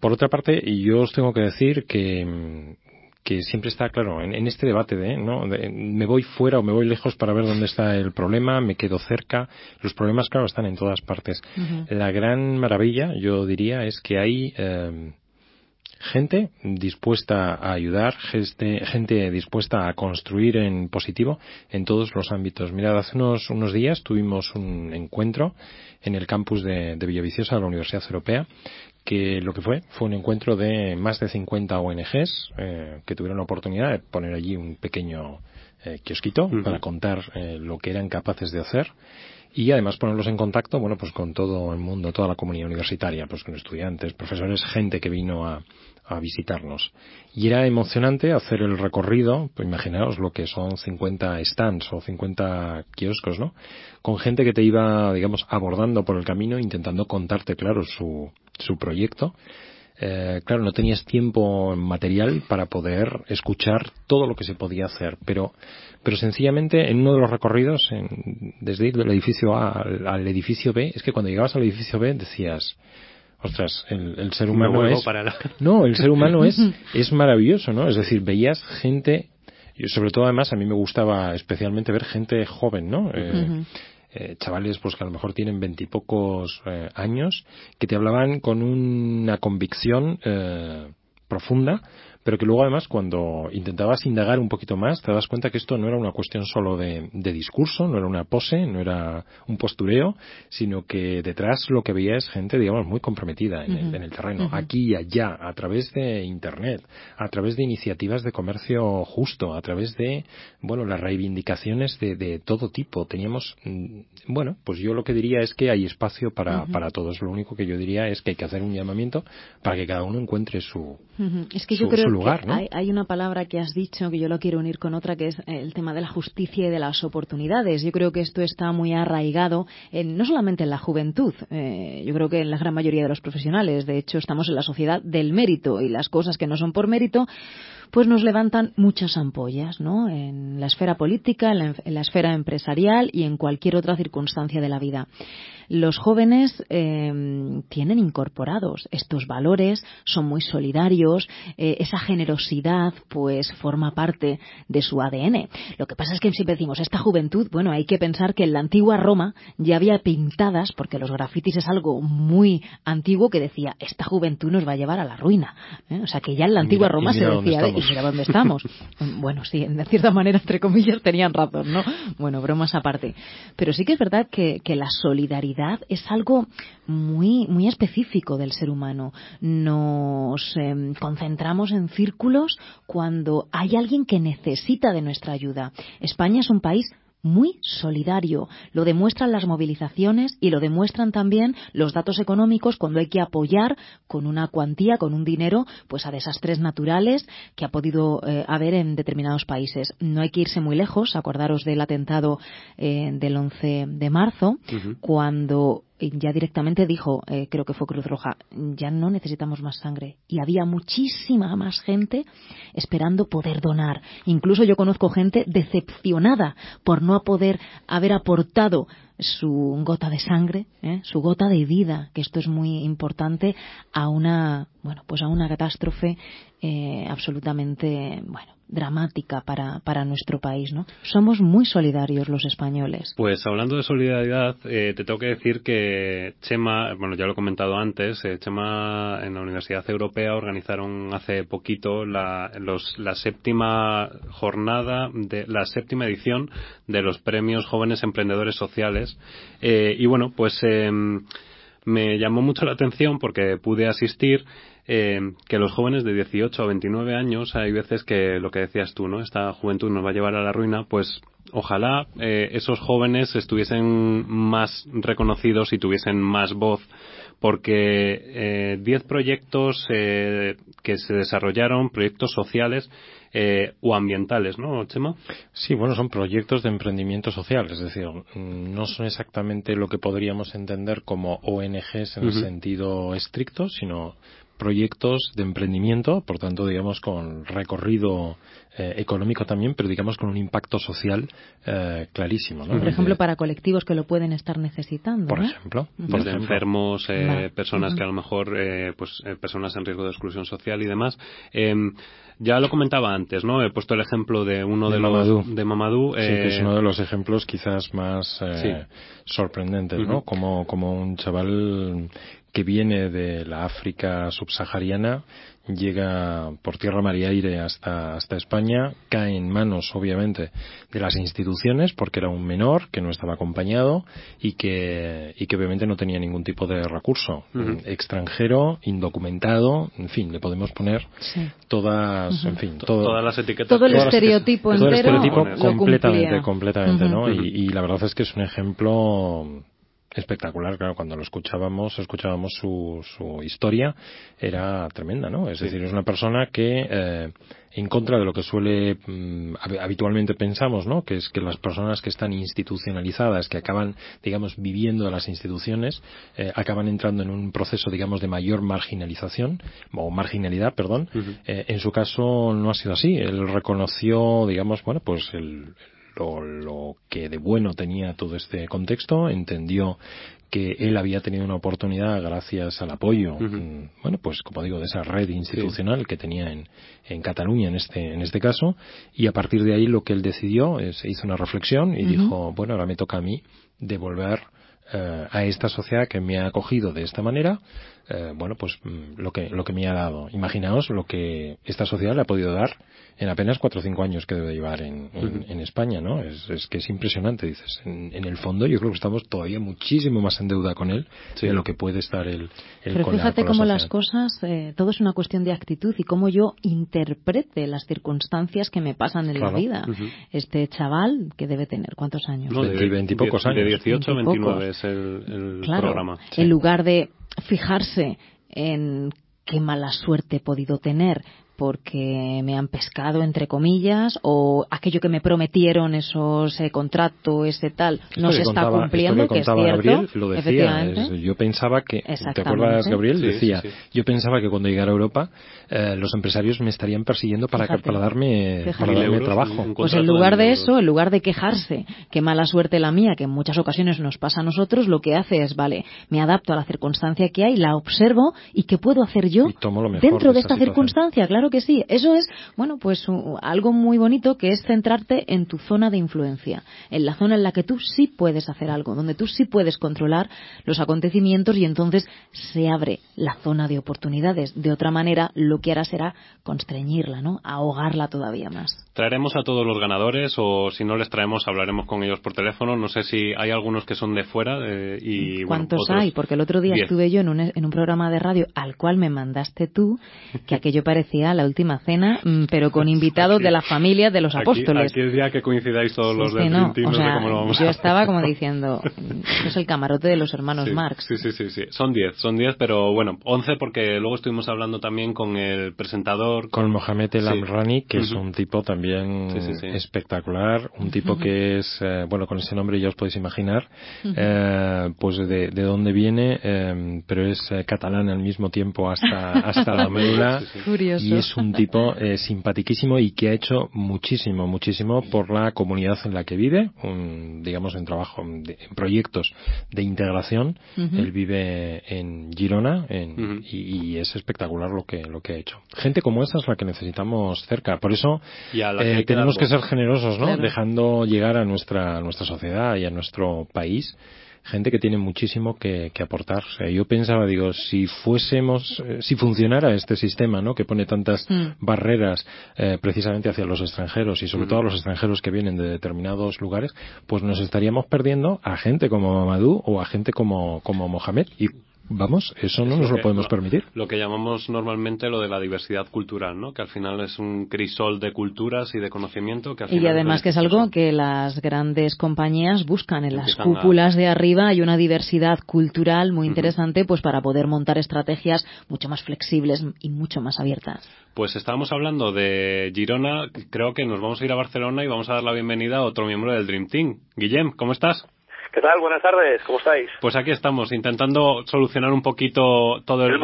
Por otra parte, yo os tengo que decir que, que siempre está claro en, este debate de, ¿no? me voy fuera o me voy lejos para ver dónde está el problema, me quedo cerca. Los problemas, claro, están en todas partes. La gran maravilla, yo diría, es que hay eh, gente dispuesta a ayudar, gente, gente, dispuesta a construir en positivo en todos los ámbitos. Mirad, hace unos, unos días tuvimos un encuentro en el campus de, de Villaviciosa de la Universidad Europea que lo que fue fue un encuentro de más de 50 ONGs eh, que tuvieron la oportunidad de poner allí un pequeño eh, kiosquito para contar eh, lo que eran capaces de hacer y además ponerlos en contacto, bueno, pues con todo el mundo, toda la comunidad universitaria, pues con estudiantes, profesores, gente que vino a, visitarnos. Y era emocionante hacer el recorrido, pues imaginaos lo que son 50 stands o 50 kioscos, ¿no? Con gente que te iba, digamos, abordando por el camino, intentando contarte, claro, su, su proyecto. Eh, claro, no tenías tiempo material para poder escuchar todo lo que se podía hacer, pero, pero sencillamente en uno de los recorridos, en, desde ir del edificio A al, edificio B, es que cuando llegabas al edificio B decías, ostras, el, ser humano es, no, el ser humano es, es maravilloso, ¿no? Es decir, veías gente, y sobre todo además a mí me gustaba especialmente ver gente joven, ¿no? Eh, eh, chavales pues que a lo mejor tienen veintipocos eh, años que te hablaban con una convicción eh, profunda pero que luego además cuando intentabas indagar un poquito más te das cuenta que esto no era una cuestión solo de, discurso, no era una pose, no era un postureo, sino que detrás lo que veía es gente, digamos, muy comprometida en, el, terreno, aquí y allá, a través de Internet, a través de iniciativas de comercio justo, a través de, bueno, las reivindicaciones de, todo tipo. Teníamos, mm, bueno, pues yo lo que diría es que hay espacio para, para todos. Lo único que yo diría es que hay que hacer un llamamiento para que cada uno encuentre su, es que yo creo hay, una palabra que has dicho que yo lo quiero unir con otra, que es el tema de la justicia y de las oportunidades. Yo creo que esto está muy arraigado en, no solamente en la juventud, eh, yo creo que en la gran mayoría de los profesionales. De hecho, estamos en la sociedad del mérito y las cosas que no son por mérito pues nos levantan muchas ampollas, ¿no? En la esfera política, en la, esfera empresarial y en cualquier otra circunstancia de la vida. Los jóvenes eh, tienen incorporados estos valores, son muy solidarios, eh, esa generosidad pues forma parte de su ADN. Lo que pasa es que siempre decimos, esta juventud, bueno, hay que pensar que en la antigua Roma ya había pintadas, porque los grafitis es algo muy antiguo que decía, esta juventud nos va a llevar a la ruina. ¿eh? O sea que ya en la antigua Roma se decía, y mira dónde estamos. bueno, sí, de cierta manera, entre comillas, tenían razón, ¿no? Bueno, bromas aparte. Pero sí que es verdad que, que la solidaridad es algo muy, muy específico del ser humano. Nos em, concentramos en círculos cuando hay alguien que necesita de nuestra ayuda. España es un país muy solidario. Lo demuestran las movilizaciones y lo demuestran también los datos económicos cuando hay que apoyar con una cuantía, con un dinero, pues a desastres naturales que ha podido eh, haber en determinados países. No hay que irse muy lejos. Acordaros del atentado eh, del 11 de marzo, cuando ya directamente dijo, eh, creo que fue Cruz Roja, ya no necesitamos más sangre. Y había muchísima más gente esperando poder donar. Incluso yo conozco gente decepcionada por no poder haber aportado su gota de sangre, ¿eh? su gota de vida, que esto es muy importante a una, bueno, pues a una catástrofe eh, absolutamente, bueno, dramática para, para nuestro país, ¿no? Somos muy solidarios los españoles. Pues hablando de solidaridad, eh, te tengo que decir que Chema, bueno, ya lo he comentado antes, eh, Chema en la Universidad Europea organizaron hace poquito la, los, la séptima jornada, de la séptima edición de los premios Jóvenes Emprendedores Sociales. Eh, y bueno, pues em, me llamó mucho la atención porque pude asistir eh, que los jóvenes de 18 a 29 años, hay veces que lo que decías tú, ¿no? Esta juventud nos va a llevar a la ruina, pues ojalá eh, esos jóvenes estuviesen más reconocidos y tuviesen más voz porque 10 eh, proyectos eh, que se desarrollaron, proyectos sociales eh, o ambientales, ¿no, Chema? Sí, bueno, son proyectos de emprendimiento social, es decir, no son exactamente lo que podríamos entender como ONGs en el sentido estricto, sino proyectos de emprendimiento, por tanto, digamos, con recorrido eh, económico también, pero digamos con un impacto social eh, clarísimo. ¿no? Por ejemplo, para colectivos que lo pueden estar necesitando. Por ejemplo. Por enfermos, eh, personas que a lo mejor, pues personas en riesgo de exclusión social y demás. Em, ya lo comentaba antes, ¿no? He puesto el ejemplo de uno de, los de Mamadou. Sí, que es uno de los ejemplos quizás más sorprendentes, ¿no? Como como un chaval que viene de la África subsahariana, llega por tierra, mar y aire hasta, hasta España, cae en manos, obviamente, de las instituciones, porque era un menor que no estaba acompañado y que, y que obviamente no tenía ningún tipo de recurso. Extranjero, indocumentado, en fin, le podemos poner todas, en fin, todas las etiquetas. Todo el estereotipo entero. Todo el estereotipo completamente, completamente, ¿no? y, y la verdad es que es un ejemplo espectacular, claro, cuando lo escuchábamos, escuchábamos su, su historia, era tremenda, ¿no? Es decir, es una persona que, eh, en contra de lo que suele mm, habitualmente pensamos, ¿no? Que es que las personas que están institucionalizadas, que acaban, digamos, viviendo las instituciones, eh, acaban entrando en un proceso, digamos, de mayor marginalización, o marginalidad, perdón. Eh, en su caso no ha sido así. Él reconoció, digamos, bueno, pues el lo, que de bueno tenía todo este contexto, entendió que él había tenido una oportunidad gracias al apoyo, mm, bueno, pues como digo, de esa red institucional que tenía en, en Cataluña en este, en este caso, y a partir de ahí lo que él decidió es, hizo una reflexión y dijo, bueno, ahora me toca a mí devolver eh, a esta sociedad que me ha acogido de esta manera, eh, bueno, pues mm, lo que, lo que me ha dado. Imaginaos lo que esta sociedad le ha podido dar en apenas cuatro o cinco años que debe llevar en, en, España, ¿no? Es, es, que es impresionante, dices. En, en, el fondo yo creo que estamos todavía muchísimo más en deuda con él de lo que puede estar el, el Pero fíjate cómo las cosas, eh, todo es una cuestión de actitud y cómo yo interprete las circunstancias que me pasan en la vida. Este chaval que debe tener, ¿cuántos años? No, de, 20 y pocos años. De 18 a 29 es el, el programa. En lugar de fijarse en qué mala suerte he podido tener porque me han pescado, entre comillas, o aquello que me prometieron, esos eh, contrato, ese tal, no se está cumpliendo, que, es cierto. Gabriel, lo decía, yo pensaba que, ¿te acuerdas, Gabriel? decía, yo pensaba que cuando llegara a Europa eh, los empresarios me estarían persiguiendo para, para darme, para darme trabajo. Pues en lugar de eso, en lugar de quejarse, qué mala suerte la mía, que en muchas ocasiones nos pasa a nosotros, lo que hace es, vale, me adapto a la circunstancia que hay, la observo y qué puedo hacer yo dentro de, esta circunstancia, claro que sí. Eso es, bueno, pues algo muy bonito que es centrarte en tu zona de influencia, en la zona en la que tú sí puedes hacer algo, donde tú sí puedes controlar los acontecimientos y entonces se abre la zona de oportunidades. De otra manera, lo que hará será constreñirla, ¿no? Ahogarla todavía más. Traeremos a todos los ganadores o si no les traemos hablaremos con ellos por teléfono. No sé si hay algunos que son de fuera y ¿Cuántos hay? Porque el otro día estuve yo en un, en un programa de radio al cual me mandaste tú, que aquello parecía la última cena, mm, pero con invitados de la familia de los apóstoles. Aquí el día que coincidáis todos los del no, no sé cómo lo vamos Yo estaba como diciendo, es el camarote de los hermanos Marx. Sí, sí, sí, sí. Son 10, son 10, pero bueno, 11 porque luego estuvimos hablando también con el presentador. Con Mohamed El Amrani, que es un tipo también espectacular, un tipo que es, eh, bueno, con ese nombre ya os podéis imaginar, eh, pues de, de dónde viene, eh, pero es catalán al mismo tiempo hasta, hasta la médula. Y es un tipo simpaticísimo y que ha hecho muchísimo, muchísimo por la comunidad en la que vive, un, digamos en trabajo, en proyectos de integración. Él vive en Girona y, es espectacular lo que, lo que ha hecho. Gente como esa es la que necesitamos cerca. Por eso eh, tenemos que ser generosos, ¿no? Dejando llegar a nuestra, a nuestra sociedad y a nuestro país gente que tiene muchísimo que, aportar. O sea, yo pensaba, digo, si fuésemos, eh, si funcionara este sistema, ¿no? Que pone tantas mm. barreras eh, precisamente hacia los extranjeros y sobre todo a los extranjeros que vienen de determinados lugares, pues nos estaríamos perdiendo a gente como Mamadou o a gente como, como Mohamed y Vamos, eso no nos lo podemos permitir. Lo que llamamos normalmente lo de la diversidad cultural, ¿no? Que al final es un crisol de culturas y de conocimiento. Que y además que es algo que las grandes compañías buscan en las cúpulas de arriba. Hay una diversidad cultural muy interesante, pues para poder montar estrategias mucho más flexibles y mucho más abiertas. Pues estábamos hablando de Girona. Creo que nos vamos a ir a Barcelona y vamos a dar la bienvenida a otro miembro del Dream Team. Guillem, ¿cómo estás? ¿Qué tal? Buenas tardes, ¿cómo estáis? Pues aquí estamos, intentando solucionar un poquito todo el,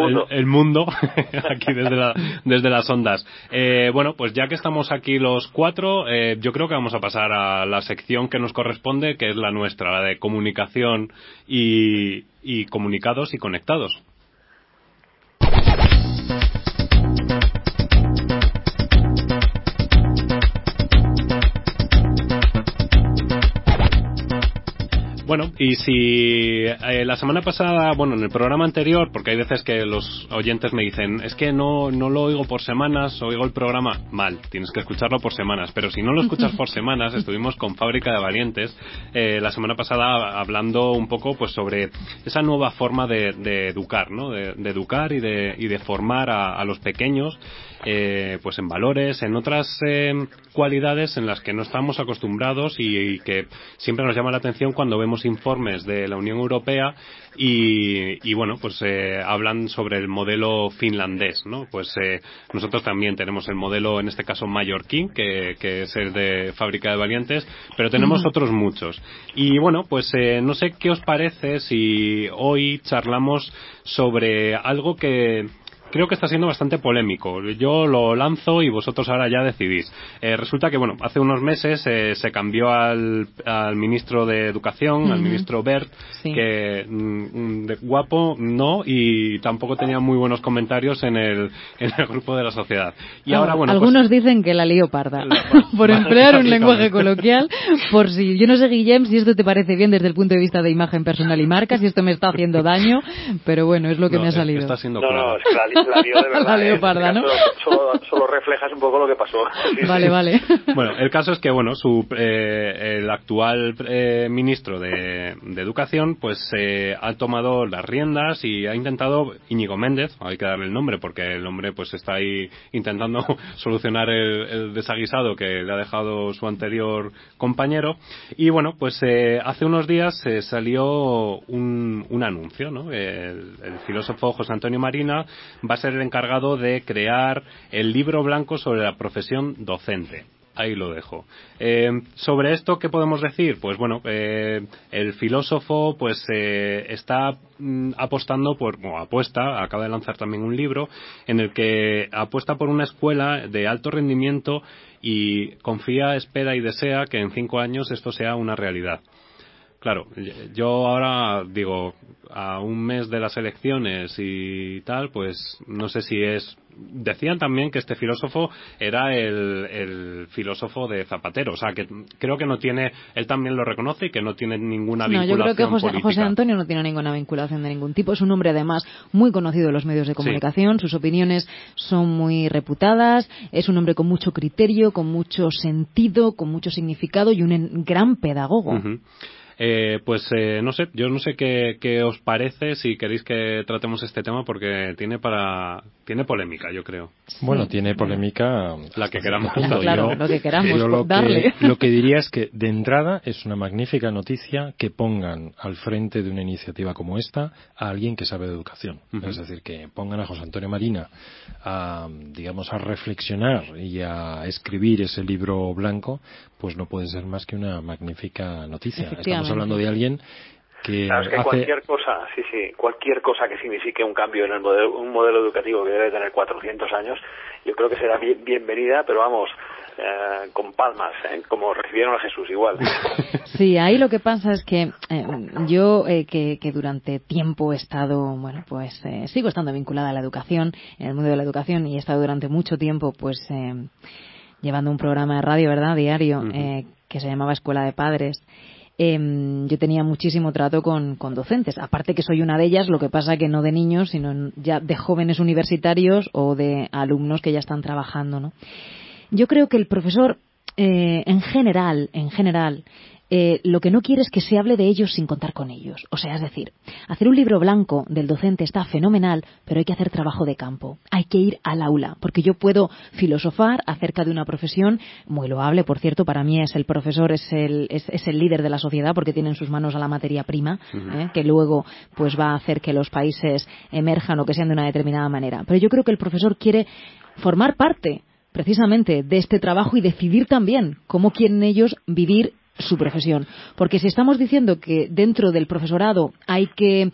mundo, aquí desde, desde las ondas. Eh, bueno, pues ya que estamos aquí los cuatro, eh, yo creo que vamos a pasar a la sección que nos corresponde, que es la nuestra, la de comunicación y, y comunicados y conectados. Bueno, y si eh, la semana pasada, bueno, en el programa anterior, porque hay veces que los oyentes me dicen, es que no, no lo oigo por semanas, oigo el programa mal, tienes que escucharlo por semanas, pero si no lo escuchas por semanas, estuvimos con Fábrica de Valientes eh, la semana pasada hablando un poco pues sobre esa nueva forma de, educar, ¿no? De, educar y de, y de formar a los pequeños eh, pues en valores, en otras eh, cualidades en las que no estamos acostumbrados y, que siempre nos llama la atención cuando vemos informes de la Unión Europea y, bueno, pues eh, hablan sobre el modelo finlandés, ¿no? Pues nosotros también tenemos el modelo, en este caso mallorquín, que, que es el de fábrica de valientes, pero tenemos otros muchos. Y bueno, pues no sé qué os parece si hoy charlamos sobre algo que creo que está siendo bastante polémico. Yo lo lanzo y vosotros ahora ya decidís. Eh, resulta que, bueno, hace unos meses eh, se cambió al, al, ministro de Educación, al ministro Bert, que mm, de guapo no y tampoco tenía muy buenos comentarios en el, en el grupo de la sociedad. Y ahora, bueno, pues Algunos dicen que la lío parda, por emplear un lenguaje coloquial, por si, yo no sé, Guillem, si esto te parece bien desde el punto de vista de imagen personal y marca, si esto me está haciendo daño, pero bueno, es lo que me ha salido. Está siendo claro la lío de verdad. La parda, ¿no? Solo, solo, reflejas un poco lo que pasó. vale, vale. Bueno, el caso es que, bueno, su, eh, el actual eh, ministro de, de, Educación, pues eh, ha tomado las riendas y ha intentado, Íñigo Méndez, hay que darle el nombre porque el hombre pues está ahí intentando solucionar el, desaguisado que le ha dejado su anterior compañero. Y bueno, pues hace unos días salió un, un anuncio, ¿no? El, el filósofo José Antonio Marina va a ser el encargado de crear el libro blanco sobre la profesión docente ahí lo dejo. Eh, sobre esto, ¿qué podemos decir? Pues bueno, eh, el filósofo pues eh, está mm, apostando por, o apuesta, acaba de lanzar también un libro en el que apuesta por una escuela de alto rendimiento y confía, espera y desea que en cinco años esto sea una realidad. Claro, yo ahora digo, a un mes de las elecciones y tal, pues no sé si es decían también que este filósofo era el, filósofo de Zapatero. O sea, que creo que no tiene, él también lo reconoce y que no tiene ninguna vinculación. No, yo creo que José, Antonio no tiene ninguna vinculación de ningún tipo. Es un hombre, además, muy conocido en los medios de comunicación. Sus opiniones son muy reputadas. Es un hombre con mucho criterio, con mucho sentido, con mucho significado y un gran pedagogo. Eh, pues eh, no sé, yo no sé qué, os parece si queréis que tratemos este tema porque tiene para tiene polémica, yo creo. Bueno, tiene polémica la que queramos. Claro, lo que queramos lo darle. Que, lo que diría es que de entrada es una magnífica noticia que pongan al frente de una iniciativa como esta a alguien que sabe de educación. Es decir, que pongan a José Antonio Marina a, digamos, a reflexionar y a escribir ese libro blanco, pues no puede ser más que una magnífica noticia. Estamos hablando de alguien que, cualquier cosa, sí, sí, cualquier cosa que signifique un cambio en el modelo, un modelo educativo que debe tener 400 años, yo creo que será bienvenida, pero vamos, eh, con palmas, ¿eh? como recibieron a Jesús igual. Sí, ahí lo que pasa es que eh, yo, que, que, durante tiempo he estado, bueno, pues sigo estando vinculada a la educación, en el mundo de la educación, y he estado durante mucho tiempo, pues, llevando un programa de radio, ¿verdad?, diario, que se llamaba Escuela de Padres. Em, yo tenía muchísimo trato con, con, docentes. Aparte que soy una de ellas, lo que pasa que no de niños, sino ya de jóvenes universitarios o de alumnos que ya están trabajando, ¿no? Yo creo que el profesor, eh, en general, en general, eh, lo que no quiere es que se hable de ellos sin contar con ellos. O sea, es decir, hacer un libro blanco del docente está fenomenal, pero hay que hacer trabajo de campo. Hay que ir al aula, porque yo puedo filosofar acerca de una profesión muy loable, por cierto, para mí es el profesor, es el, es, el líder de la sociedad porque tiene en sus manos a la materia prima, ¿eh? que luego pues va a hacer que los países emerjan o que sean de una determinada manera. Pero yo creo que el profesor quiere formar parte precisamente de este trabajo y decidir también cómo quieren ellos vivir su profesión. Porque si estamos diciendo que dentro del profesorado hay que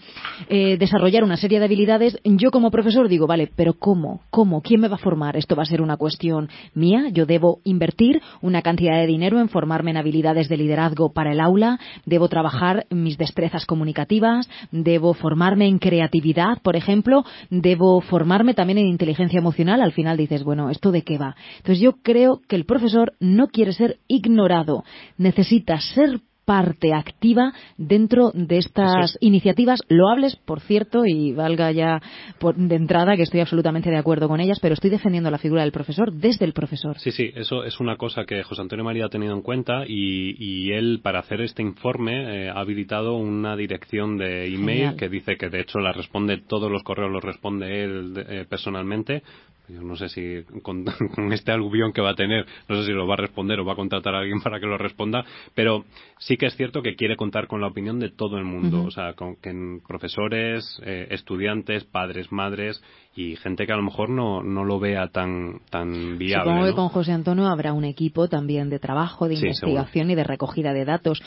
eh, desarrollar una serie de habilidades, yo como profesor digo, vale, pero ¿cómo? ¿Cómo? ¿Quién me va a formar? Esto va a ser una cuestión mía. Yo debo invertir una cantidad de dinero en formarme en habilidades de liderazgo para el aula, debo trabajar mis destrezas comunicativas, debo formarme en creatividad, por ejemplo, debo formarme también en inteligencia emocional. Al final dices, bueno, ¿esto de qué va? Entonces yo creo que el profesor no quiere ser ignorado. Necesita ser parte activa dentro de estas iniciativas loables, por cierto, y valga ya de entrada que estoy absolutamente de acuerdo con ellas, pero estoy defendiendo la figura del profesor desde el profesor. Sí, sí, eso es una cosa que José Antonio María ha tenido en cuenta y, él, para hacer este informe, eh, ha habilitado una dirección de email que dice que, de hecho, la responde, todos los correos los responde él eh, personalmente, yo no sé si con, este aluvión que va a tener, no sé si lo va a responder o va a contratar a alguien para que lo responda, pero sí que es cierto que quiere contar con la opinión de todo el mundo, o sea, con que profesores, eh, estudiantes, padres, madres y gente que a lo mejor no, no lo vea tan, tan viable. Supongo que con José Antonio habrá un equipo también de trabajo, de investigación y de recogida de datos.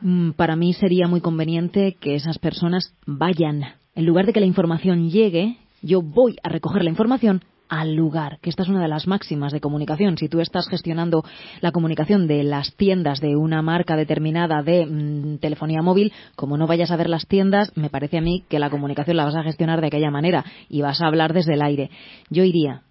Mm, para mí sería muy conveniente que esas personas vayan. En lugar de que la información llegue, yo voy a recoger la información al lugar, que esta es una de las máximas de comunicación. Si tú estás gestionando la comunicación de las tiendas de una marca determinada de mm, telefonía móvil, como no vayas a ver las tiendas, me parece a mí que la comunicación la vas a gestionar de aquella manera y vas a hablar desde el aire. Yo iría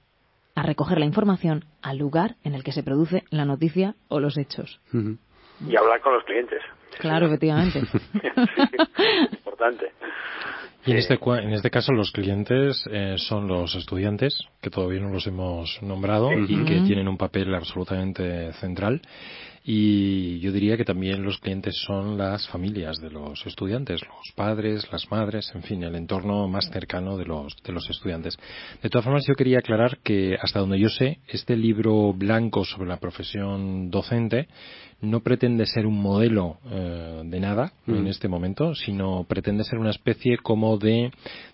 a recoger la información al lugar en el que se produce la noticia o los hechos. Y hablar con los clientes. Claro, efectivamente. importante. Y en este, en este caso los clientes eh, son los estudiantes, que todavía no los hemos nombrado y que tienen un papel absolutamente central. Y yo diría que también los clientes son las familias de los estudiantes, los padres, las madres, en fin, el entorno más cercano de los, de los estudiantes. De todas formas, yo quería aclarar que hasta donde yo sé, este libro blanco sobre la profesión docente no pretende ser un modelo eh, de nada en este momento, sino pretende ser una especie como de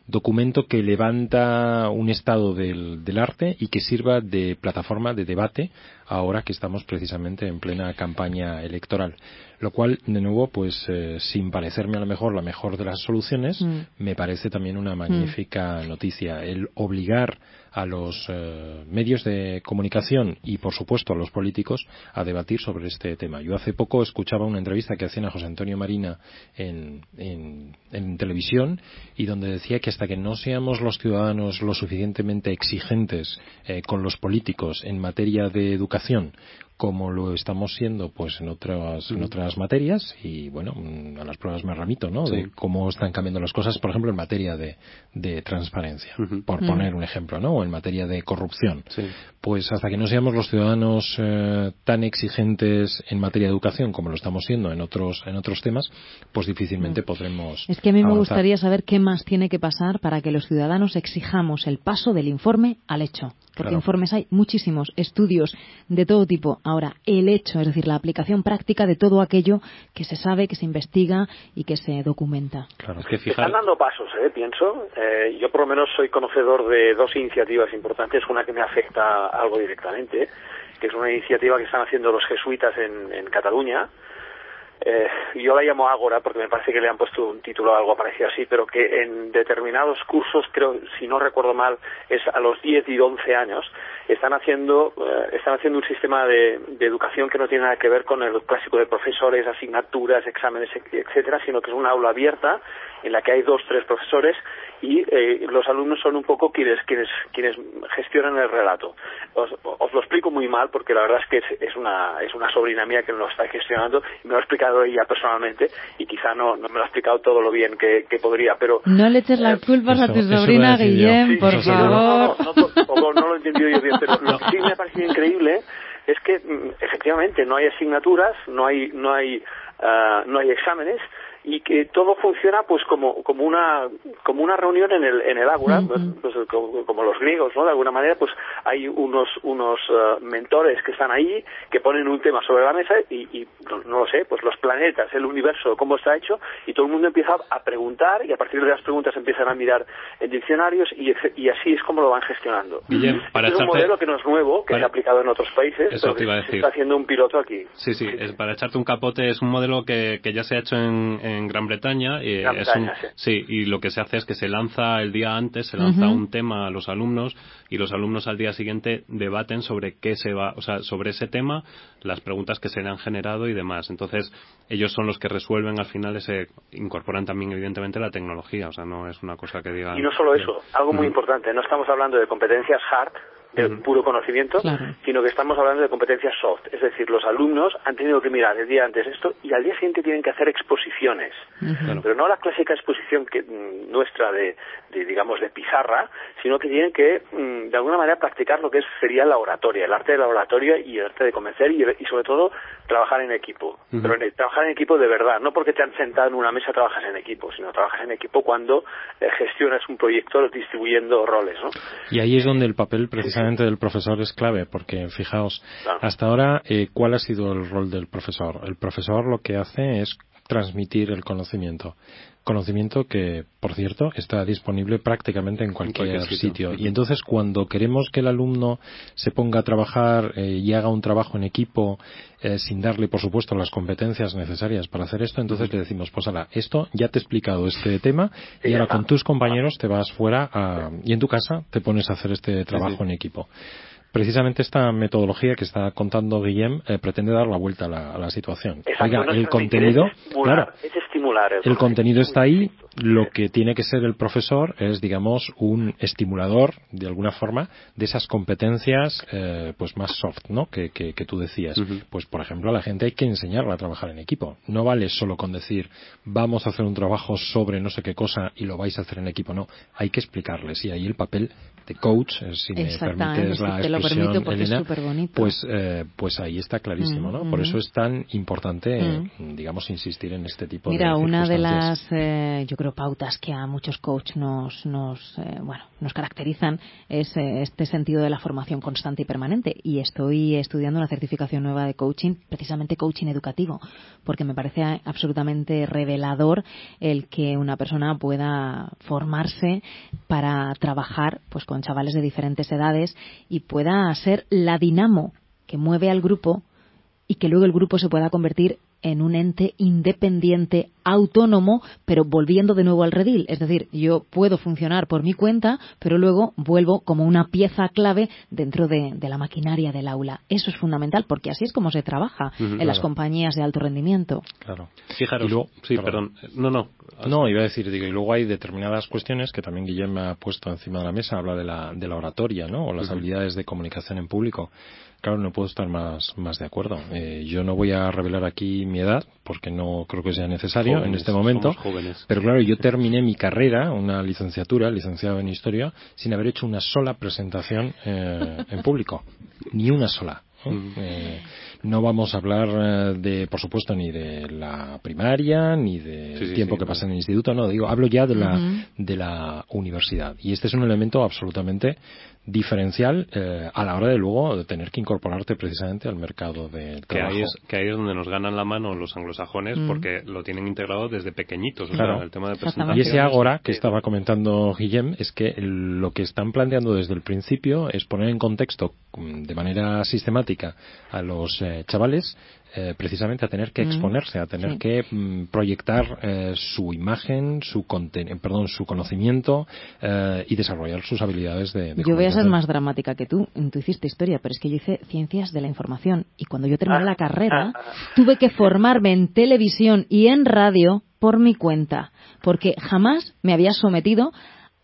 documento que levanta un estado del, del arte y que sirva de plataforma de debate ahora que estamos precisamente en plena campaña electoral. Lo cual, de nuevo, pues eh, sin parecerme a lo mejor la mejor de las soluciones, mm. me parece también una magnífica noticia. El obligar a los eh, medios de comunicación y, por supuesto, a los políticos a debatir sobre este tema. Yo hace poco escuchaba una entrevista que hacían a José Antonio Marina en, en, televisión y donde decía que hasta que no seamos los ciudadanos lo suficientemente exigentes eh, con los políticos en materia de educación como lo estamos siendo pues en otras en otras materias y bueno a las pruebas me remito no de cómo están cambiando las cosas por ejemplo en materia de, de transparencia por poner un ejemplo no o en materia de corrupción. Pues hasta que no seamos los ciudadanos eh, tan exigentes en materia de educación como lo estamos siendo en otros en otros temas pues difícilmente podremos es que a mí me gustaría saber qué más tiene que pasar para que los ciudadanos exijamos el paso del informe al hecho porque informes hay muchísimos estudios de todo tipo Ahora, el hecho, es decir, la aplicación práctica de todo aquello que se sabe, que se investiga y que se documenta. Claro, es que Están dando pasos, ¿eh? pienso. Eh, yo por lo menos soy conocedor de dos iniciativas importantes, una que me afecta algo directamente, que es una iniciativa que están haciendo los jesuitas en, en Cataluña, eh, yo la llamo Ágora porque me parece que le han puesto un título o algo parecido así, pero que en determinados cursos, creo, si no recuerdo mal, es a los 10 y 11 años, están haciendo, eh, están haciendo un sistema de, de, educación que no tiene nada que ver con el clásico de profesores, asignaturas, exámenes, etcétera, sino que es una aula abierta en la que hay dos, tres profesores y eh, los alumnos son un poco quienes, quienes, quienes gestionan el relato. Os, lo explico muy mal porque la verdad es que es, una, es una sobrina mía que lo está gestionando y me lo ha explicado ella personalmente y quizá no, no me lo ha explicado todo lo bien que, que podría, pero... No le eches las eh, culpas a tu sobrina, Guillem, por favor. No, no, no, lo he entendido yo bien, pero lo que sí me ha parecido increíble es que mm, efectivamente no hay asignaturas, no hay, no hay, uh, no hay exámenes, y que todo funciona pues como, como una como una reunión en el en el ágora pues, pues, como, los griegos no de alguna manera pues hay unos unos eh, mentores que están ahí que ponen un tema sobre la mesa y, y no, lo sé pues los planetas el universo cómo está hecho y todo el mundo empieza a preguntar y a partir de las preguntas empiezan a mirar en diccionarios y, y así es como lo van gestionando. Es un modelo que no es nuevo que se ha aplicado en otros países Eso pero se está haciendo un piloto aquí. Sí sí, Es para echarte un capote es un modelo que, que ya se ha hecho en en Gran Bretaña. y es un, sí. y lo que se hace es que se lanza el día antes, se lanza un tema a los alumnos y los alumnos al día siguiente debaten sobre qué se va, o sea, sobre ese tema, las preguntas que se le han generado y demás. Entonces, ellos son los que resuelven al final ese, incorporan también evidentemente la tecnología, o sea, no es una cosa que digan. Y no solo eso, algo muy importante, no estamos hablando de competencias hard, de puro conocimiento, sino que estamos hablando de competencias soft. Es decir, los alumnos han tenido que mirar el día antes esto y al día siguiente tienen que hacer exposiciones. Pero no la clásica exposición que, mm, nuestra de, digamos, de pizarra, sino que tienen que, mm, de alguna manera, practicar lo que es, sería la oratoria, el arte de la oratoria y el arte de convencer y, sobre todo, trabajar en equipo. Pero trabajar en equipo de verdad, no porque te han sentado en una mesa trabajas en equipo, sino trabajas en equipo cuando eh, gestionas un proyecto distribuyendo roles. ¿no? Y ahí es donde el papel precisamente del profesor es clave, porque fijaos, hasta ahora, eh, ¿cuál ha sido el rol del profesor? El profesor lo que hace es transmitir el conocimiento. Conocimiento que, por cierto, está disponible prácticamente en cualquier, sitio. Y entonces, cuando queremos que el alumno se ponga a trabajar eh, y haga un trabajo en equipo, eh, sin darle, por supuesto, las competencias necesarias para hacer esto, entonces le decimos, pues ahora, esto ya te he explicado este tema y ahora con tus compañeros te vas fuera y en tu casa te pones a hacer este trabajo en equipo precisamente esta metodología que está contando Guillem eh, pretende dar la vuelta a la, situación. Oiga, el contenido, es claro, es estimular el, contenido está ahí lo que tiene que ser el profesor es, digamos, un estimulador, de alguna forma, de esas competencias, eh, pues más soft, ¿no? Que, que, tú decías. Pues, por ejemplo, a la gente hay que enseñarla a trabajar en equipo. No vale solo con decir, vamos a hacer un trabajo sobre no sé qué cosa y lo vais a hacer en equipo. No, hay que explicarles. Y ahí el papel de coach, eh, si me permites la expresión, Elena, pues, eh, pues ahí está clarísimo, ¿no? Por eso es tan importante, digamos, insistir en este tipo de Mira, una de las, yo creo, pautas que a muchos coaches nos, nos, eh, bueno, nos caracterizan es eh, este sentido de la formación constante y permanente. Y estoy estudiando una certificación nueva de coaching, precisamente coaching educativo, porque me parece absolutamente revelador el que una persona pueda formarse para trabajar pues con chavales de diferentes edades y pueda ser la dinamo que mueve al grupo y que luego el grupo se pueda convertir en un ente independiente, autónomo, pero volviendo de nuevo al redil. Es decir, yo puedo funcionar por mi cuenta, pero luego vuelvo como una pieza clave dentro de, la maquinaria del aula. Eso es fundamental, porque así es como se trabaja en las compañías de alto rendimiento. Claro. Fijaros, sí, perdón. No, no. No, iba a decir, digo, y luego hay determinadas cuestiones que también Guillem me ha puesto encima de la mesa, habla de la, de la oratoria, ¿no? O las habilidades de comunicación en público. Claro, no puedo estar más, más de acuerdo. Eh, yo no voy a revelar aquí mi edad porque no creo que sea necesario en este momento. Pero claro, yo terminé mi carrera, una licenciatura, licenciado en historia, sin haber hecho una sola presentación eh, en público. Ni una sola. Eh, no vamos a hablar de, por supuesto, ni de la primaria, ni del tiempo que pasa en el instituto, no, digo, hablo ya de la, de la universidad. Y este es un elemento absolutamente diferencial eh, a la hora de luego de tener que incorporarte precisamente al mercado de trabajo. Que ahí es, que ahí es donde nos ganan la mano los anglosajones mm. porque lo tienen integrado desde pequeñitos, claro. el tema de presentación. Y ese agora que estaba comentando Guillem es que lo que están planteando desde el principio es poner en contexto mm, de manera sistemática a los eh, chavales eh, precisamente a tener que mm. exponerse, a tener que mm, proyectar eh, su imagen, su perdón, su conocimiento eh, y desarrollar sus habilidades de, Yo voy a ser más dramática que tú. Tú hiciste historia, pero es que yo hice ciencias de la información y cuando yo terminé la carrera tuve que formarme en televisión y en radio por mi cuenta, porque jamás me había sometido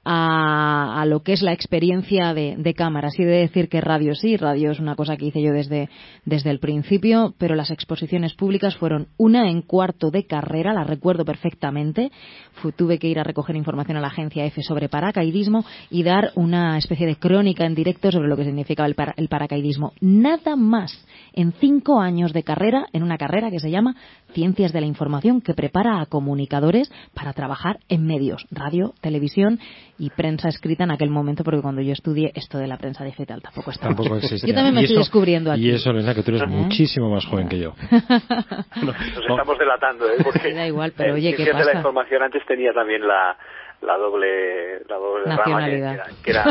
a, a, lo que es la experiencia de, de cámara. Así de decir que radio sí, radio es una cosa que hice yo desde, desde el principio, pero las exposiciones públicas fueron una en cuarto de carrera, la recuerdo perfectamente. tuve que ir a recoger información a la agencia F sobre paracaidismo y dar una especie de crónica en directo sobre lo que significaba el, el paracaidismo. Nada más en cinco años de carrera, en una carrera que se llama Ciencias de la Información, que prepara a comunicadores para trabajar en medios, radio, televisión y prensa escrita en aquel momento, porque cuando yo estudié esto de la prensa digital tampoco estaba. Tampoco Yo también me estoy descubriendo aquí. Y eso, Elena, que tú eres ¿Eh? muchísimo más joven que yo. nos, estamos delatando, ¿eh? Porque da igual, pero oye, ¿qué pasa? de la información antes tenía también la la doble la doble Nacionalidad. que era,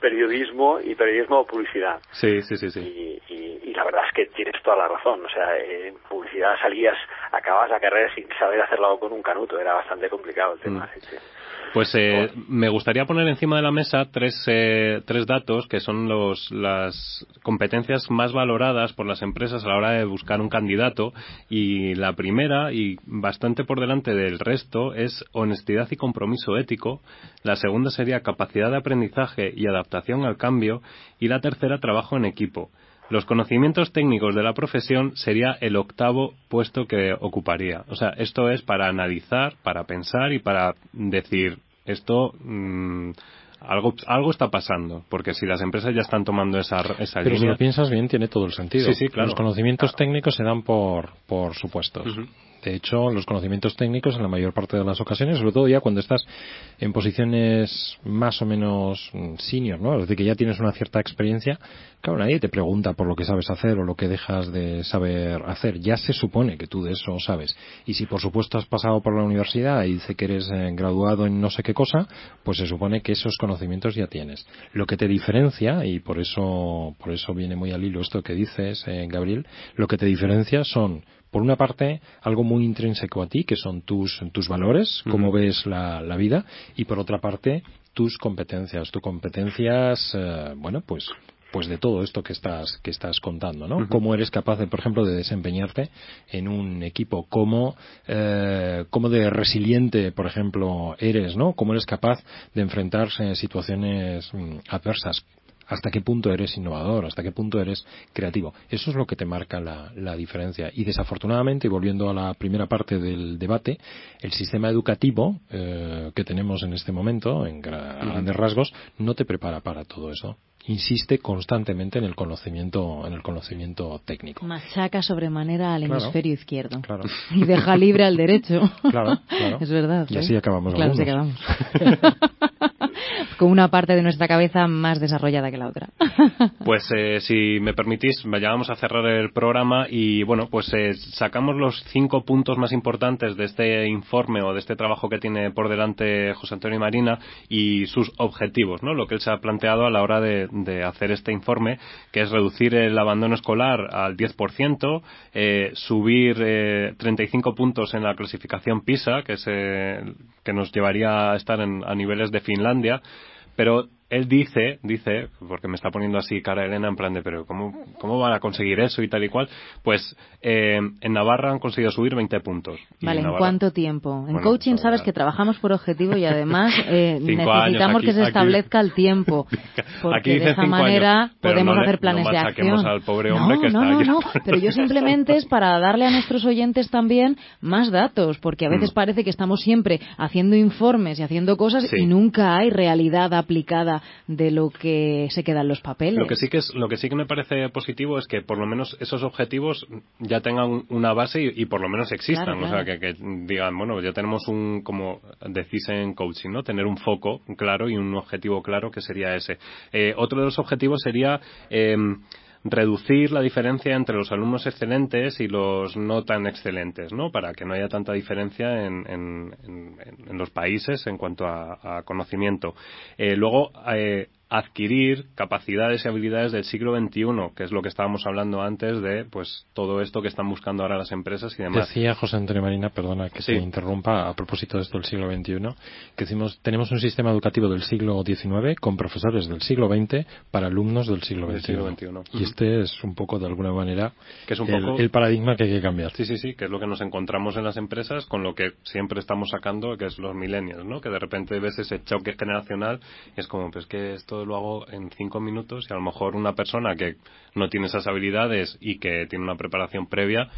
periodismo y periodismo o publicidad. Sí, sí, sí, sí. Y, y, la verdad es que tienes toda la razón. O sea, en publicidad salías, acabas la carrera sin saber hacerlo con un canuto. Era bastante complicado el tema. Mm. Sí, pues eh, me gustaría poner encima de la mesa tres, eh, tres datos que son los, las competencias más valoradas por las empresas a la hora de buscar un candidato. Y la primera, y bastante por delante del resto, es honestidad y compromiso ético. La segunda sería capacidad de aprendizaje y adaptación al cambio. Y la tercera, trabajo en equipo. Los conocimientos técnicos de la profesión sería el octavo puesto que ocuparía. O sea, esto es para analizar, para pensar y para decir, esto mm, algo algo está pasando porque si las empresas ya están tomando esa esa pero si lo piensas bien tiene todo el sentido sí, sí, claro. los conocimientos técnicos se dan por por supuestos de hecho, los conocimientos técnicos en la mayor parte de las ocasiones, sobre todo ya cuando estás en posiciones más o menos mm, senior, ¿no? Es decir, que ya tienes una cierta experiencia, claro, nadie te pregunta por lo que sabes hacer o lo que dejas de saber hacer. Ya se supone que tú de eso sabes. Y si por supuesto has pasado por la universidad y dice que eres eh, graduado en no sé qué cosa, pues se supone que esos conocimientos ya tienes. Lo que te diferencia, y por eso, por eso viene muy al hilo esto que dices, eh, Gabriel, lo que te diferencia son por una parte, algo muy intrínseco a ti, que son tus, tus valores, cómo ves la, la, vida, y por otra parte, tus competencias. Tus competencias, eh, bueno, pues pues de todo esto que estás que estás contando, ¿no? Cómo eres capaz, de, por ejemplo, de desempeñarte en un equipo, cómo eh, cómo de resiliente, por ejemplo, eres, ¿no? Cómo eres capaz de enfrentarse a situaciones mm, adversas hasta qué punto eres innovador, hasta qué punto eres creativo. Eso es lo que te marca la, diferencia. Y desafortunadamente, volviendo a la primera parte del debate, el sistema educativo eh, que tenemos en este momento, en grandes rasgos, no te prepara para todo eso insiste constantemente en el conocimiento en el conocimiento técnico. Machaca sobremanera al hemisferio izquierdo y deja libre al derecho. Claro, claro. Es verdad. Y así ¿eh? acabamos. Claro, así acabamos. Con una parte de nuestra cabeza más desarrollada que la otra. pues eh, si me permitís, ya vamos a cerrar el programa y bueno, pues eh, sacamos los cinco puntos más importantes de este informe o de este trabajo que tiene por delante José Antonio y Marina y sus objetivos, ¿no? Lo que él se ha planteado a la hora de, hacer este informe, que es reducir el abandono escolar al 10%, eh, subir eh, 35 puntos en la clasificación PISA, que, se, que nos llevaría a estar en, a niveles de Finlandia, pero él dice, dice, porque me está poniendo así cara Elena en plan de, pero ¿cómo, cómo van a conseguir eso y tal y cual? Pues eh, en Navarra han conseguido subir 20 puntos. Vale, ¿en, cuánto tiempo? En coaching sabes que trabajamos por objetivo y además eh, necesitamos que se establezca el tiempo. Porque de esa manera podemos hacer planes de acción. al pobre hombre que no, está no, no, pero yo simplemente es para darle a nuestros oyentes también más datos, porque a veces mm. parece que estamos siempre haciendo informes y haciendo cosas y nunca hay realidad aplicada de lo que se quedan los papeles. Lo que sí que es, lo que sí que me parece positivo es que por lo menos esos objetivos ya tengan una base y, por lo menos existan, o sea que, digan bueno ya tenemos un como decís en coaching, no tener un foco claro y un objetivo claro que sería ese. Eh, otro de los objetivos sería eh, reducir la diferencia entre los alumnos excelentes y los no tan excelentes, ¿no? Para que no haya tanta diferencia en, en, los países en cuanto a, conocimiento. Eh, luego, eh, adquirir capacidades y habilidades del siglo XXI, que es lo que estábamos hablando antes de pues todo esto que están buscando ahora las empresas y demás. Decía José Antonio Marina, perdona que se interrumpa a propósito de esto del siglo XXI, que decimos, tenemos un sistema educativo del siglo XIX con profesores del siglo XX para alumnos del siglo XXI. Y este es un poco, de alguna manera, que es un el, poco... el paradigma que hay que cambiar. Sí, sí, sí, que es lo que nos encontramos en las empresas con lo que siempre estamos sacando, que es los millennials, ¿no? Que de repente ves ese choque generacional y es como, pues que esto lo hago en cinco minutos y a lo mejor una persona que no tiene esas habilidades y que tiene una preparación previa,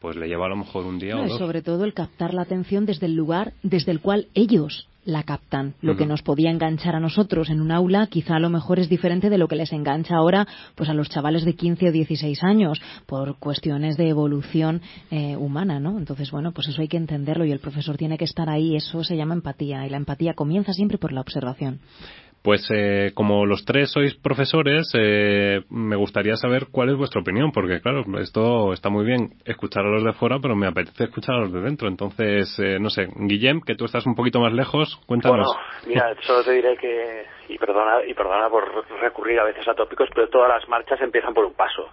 pues le lleva a lo mejor un día o dos. Y sobre todo el captar la atención desde el lugar desde el cual ellos la captan. Lo que nos podía enganchar a nosotros en un aula, quizá a lo mejor es diferente de lo que les engancha ahora pues a los chavales de 15 o 16 años por cuestiones de evolución eh, humana, ¿no? Entonces, bueno, pues eso hay que entenderlo y el profesor tiene que estar ahí. Eso se llama empatía y la empatía comienza siempre por la observación. Pues eh, como los tres sois profesores, eh, me gustaría saber cuál es vuestra opinión, porque claro, esto está muy bien escuchar a los de fuera, pero me apetece escuchar a los de dentro. Entonces, eh, no sé, Guillem, que tú estás un poquito más lejos, cuéntanos. Bueno, mira, solo te diré que, y perdona, y perdona por recurrir a veces a tópicos, pero todas las marchas empiezan por un paso.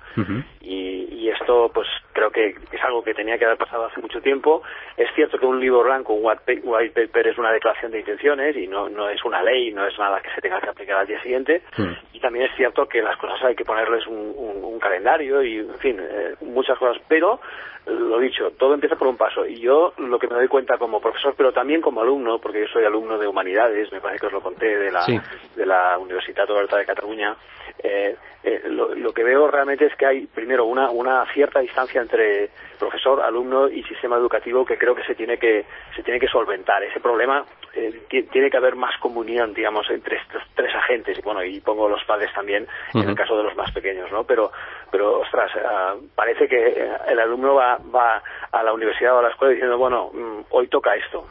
y, y esto, pues creo que es algo que tenía que haber pasado hace mucho tiempo. Es cierto que un libro blanco, un white paper, es una declaración de intenciones y no, no es una ley, no es nada que se tenga que aplicar al día siguiente. Y también es cierto que las cosas hay que ponerles un, un, calendario y, en fin, eh, muchas cosas. Pero, lo dicho, todo empieza por un paso. Y yo lo que me doy cuenta como profesor, pero también como alumno, porque yo soy alumno de humanidades, me parece que os lo conté, de la, de la Universidad Oberta de Cataluña, eh, eh, lo, lo, que veo realmente es que hay primero una, una cierta distancia entre profesor, alumno y sistema educativo que creo que se tiene que se tiene que solventar. Ese problema eh, tiene que haber más comunión, digamos, entre estos tres agentes. Bueno, y pongo los padres también en el caso de los más pequeños, ¿no? Pero, pero ostras, ah, parece que el alumno va, va a la universidad o a la escuela diciendo, bueno, mm, hoy toca esto.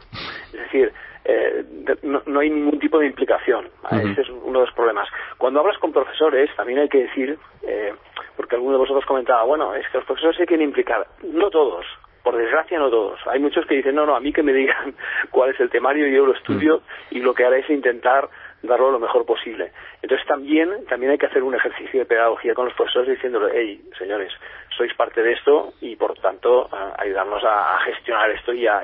Es decir, eh, no, hay ningún tipo de implicación. Ese es uno de los problemas. Cuando hablas con profesores, también hay que decir, eh, porque alguno de vosotros comentaba, bueno, es que los profesores se quieren implicar. No todos, por desgracia no todos. Hay muchos que dicen, no, no, a mí que me digan cuál es el temario, yo lo estudio y lo que haré es intentar darlo lo mejor posible. Entonces también, también hay que hacer un ejercicio de pedagogía con los profesores diciéndole, hey, señores, sois parte de esto y por tanto ayudarnos a, gestionar esto y a,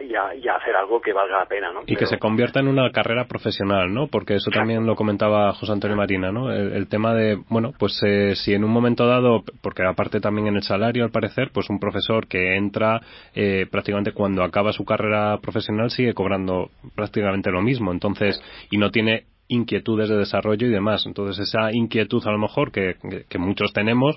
hacer algo que valga la pena. ¿no? Y que se convierta en una carrera profesional, ¿no? Porque eso también lo comentaba José Antonio Marina, ¿no? El, tema de, bueno, pues eh, si en un momento dado, porque aparte también en el salario al parecer, pues un profesor que entra eh, prácticamente cuando acaba su carrera profesional sigue cobrando prácticamente lo mismo. Entonces, y no tiene inquietudes de desarrollo y demás. Entonces, esa inquietud a lo mejor que, que muchos tenemos,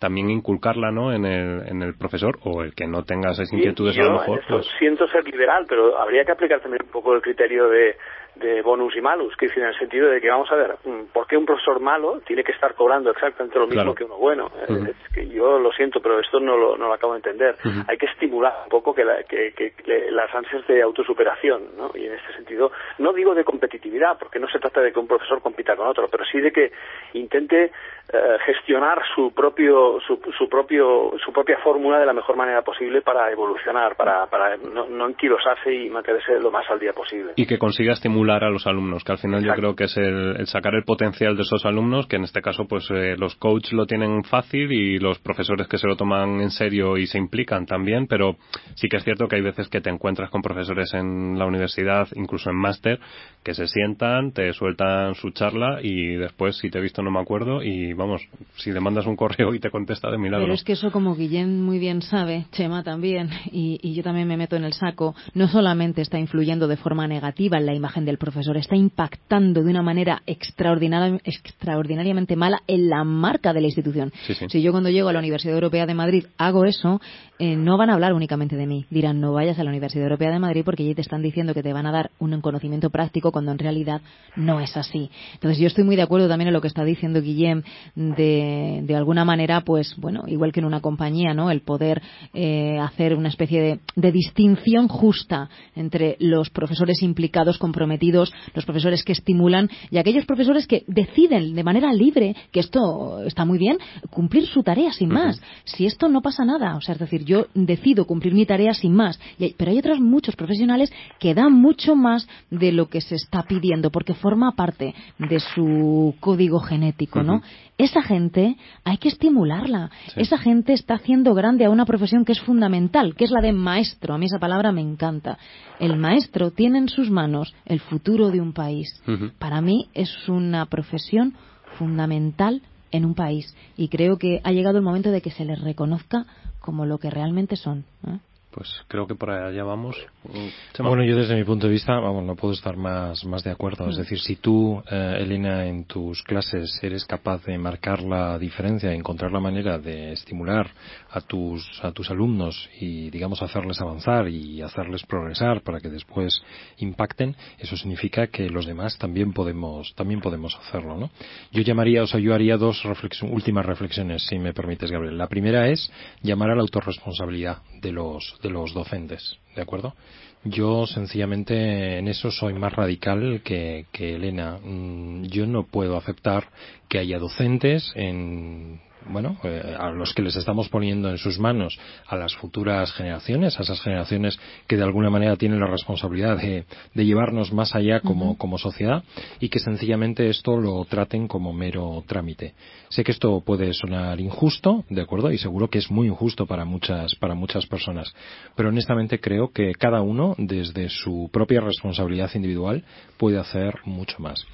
también inculcarla ¿no? en, el, en el profesor o el que no tenga esas inquietudes a lo mejor. Pues... Siento ser liberal, pero habría que aplicar también un poco el criterio de, de bonus y malus, que es en el sentido de que vamos a ver, mm, ¿por qué un profesor malo tiene que estar cobrando exactamente lo mismo que uno bueno? Es que yo lo siento, pero esto no lo, no lo acabo de entender. Hay que estimular un poco que, que, que, las ansias de autosuperación, ¿no? Y en este sentido, no digo de competitividad, porque no se trata de que un profesor compita con otro, pero sí de que intente eh, gestionar su propio su, su, propio su propia fórmula de la mejor manera posible para evolucionar para, para no, no enquilosarse y mantenerse lo más al día posible y que consiga estimular a los alumnos que al final yo creo que es el, sacar el potencial de esos alumnos que en este caso pues eh, los coaches lo tienen fácil y los profesores que se lo toman en serio y se implican también pero sí que es cierto que hay veces que te encuentras con profesores en la universidad incluso en máster que se sientan te sueltan su charla y después si te he visto no me acuerdo y vamos, si le mandas un correo y te contesta de milagro. Pero es que eso, como Guillén muy bien sabe, Chema también, y, y yo también me meto en el saco, no solamente está influyendo de forma negativa en la imagen del profesor, está impactando de una manera extraordinaria, extraordinariamente mala en la marca de la institución. Si yo cuando llego a la Universidad Europea de Madrid hago eso, eh, no van a hablar únicamente de mí. Dirán, no vayas a la Universidad Europea de Madrid porque allí te están diciendo que te van a dar un conocimiento práctico cuando en realidad no es así. Entonces yo estoy muy de acuerdo también en lo que está diciendo Guillem de, de alguna manera, pues bueno, igual que en una compañía, ¿no? El poder eh, hacer una especie de, de, distinción justa entre los profesores implicados, comprometidos, los profesores que estimulan y aquellos profesores que deciden de manera libre, que esto está muy bien, cumplir su tarea sin más. Si esto no pasa nada, o sea, es decir, yo decido cumplir mi tarea sin más, pero hay otros muchos profesionales que dan mucho más de lo que se está pidiendo porque forma parte de su código genético, ¿no? esa gente hay que estimularla. Esa gente está haciendo grande a una profesión que es fundamental, que es la de maestro. A mí esa palabra me encanta. El maestro tiene en sus manos el futuro de un país. Para mí es una profesión fundamental en un país y creo que ha llegado el momento de que se les reconozca como lo que realmente son. ¿eh? Pues creo que por allá vamos. Bueno, yo desde mi punto de vista, vamos, no puedo estar más, más de acuerdo. Es mm. decir, si tú, eh, Elena, en tus clases eres capaz de marcar la diferencia, encontrar la manera de estimular a tus, a tus alumnos y, digamos, hacerles avanzar y hacerles progresar para que después impacten, eso significa que los demás también podemos, también podemos hacerlo, ¿no? Yo llamaría, o sea, yo haría dos últimas reflexiones, si me permites, Gabriel. La primera es llamar a la autorresponsabilidad de los, de los docentes, ¿de acuerdo? Yo sencillamente en eso soy más radical que, que Elena. Mm, yo no puedo aceptar que haya docentes en bueno, eh, a los que les estamos poniendo en sus manos a las futuras generaciones, a esas generaciones que de alguna manera tienen la responsabilidad de, llevarnos más allá como, como sociedad y que sencillamente esto lo traten como mero trámite. Sé que esto puede sonar injusto, de acuerdo, y seguro que es muy injusto para muchas, para muchas personas, pero honestamente creo que cada uno, desde su propia responsabilidad individual, puede hacer mucho más.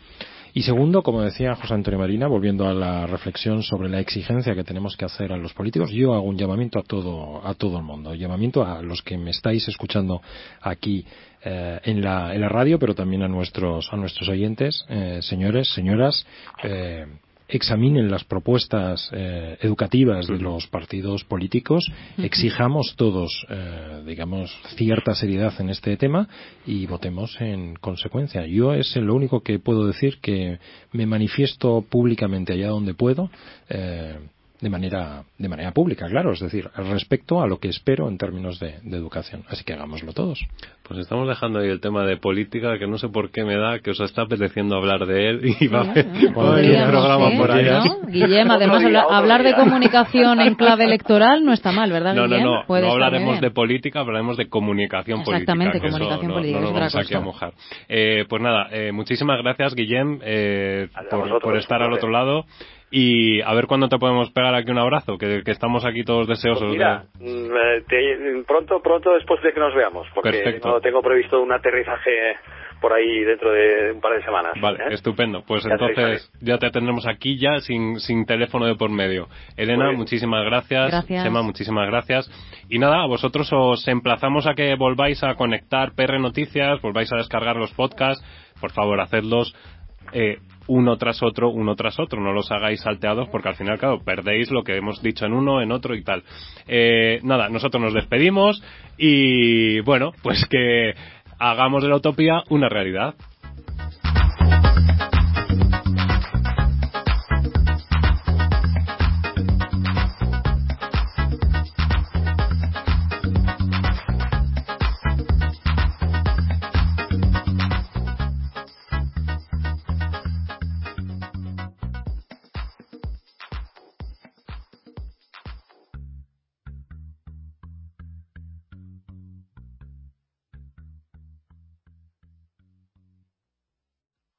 Y segundo, como decía José Antonio Marina, volviendo a la reflexión sobre la exigencia que tenemos que hacer a los políticos, yo hago un llamamiento a todo, a todo el mundo, un llamamiento a los que me estáis escuchando aquí eh, en, la, en la radio, pero también a nuestros, a nuestros oyentes, eh, señores, señoras, eh, examinen las propuestas eh, educativas de los partidos políticos, exijamos todos, eh, digamos, cierta seriedad en este tema y votemos en consecuencia. Yo es lo único que puedo decir que me manifiesto públicamente allá donde puedo. Eh, de manera, de manera pública, claro, es decir, respecto a lo que espero en términos de, educación. Así que hagámoslo todos. Pues estamos dejando ahí el tema de política, que no sé por qué me da que os está apeteciendo hablar de él y va a haber un programa por allá. Guillem, además hablar de comunicación en clave electoral no está mal, ¿verdad, no, Guillem? No, no, no hablaremos de política, hablaremos de comunicación Exactamente, política. Exactamente, comunicación política. No, nos vamos aquí a mojar. Eh, pues nada, eh, muchísimas gracias, Guillem, eh, por, por estar al otro lado y a ver cuándo te podemos pegar aquí un abrazo, que, estamos aquí todos deseosos pues mira, mm, pronto, pronto después de que nos veamos, porque no tengo previsto un aterrizaje por ahí dentro de un par de semanas. Vale, ¿eh? estupendo. Pues entonces ya te tendremos aquí ya sin, sin teléfono de por medio. Elena, muchísimas gracias. gracias. muchísimas gracias. Y nada, a vosotros os emplazamos a que volváis a conectar PR Noticias, volváis a descargar los podcasts. Por favor, hacedlos. Eh, uno tras otro, uno tras otro, no los hagáis salteados porque al final, claro, perdéis lo que hemos dicho en uno, en otro y tal. Eh, nada, nosotros nos despedimos y bueno, pues que hagamos de la utopía una realidad.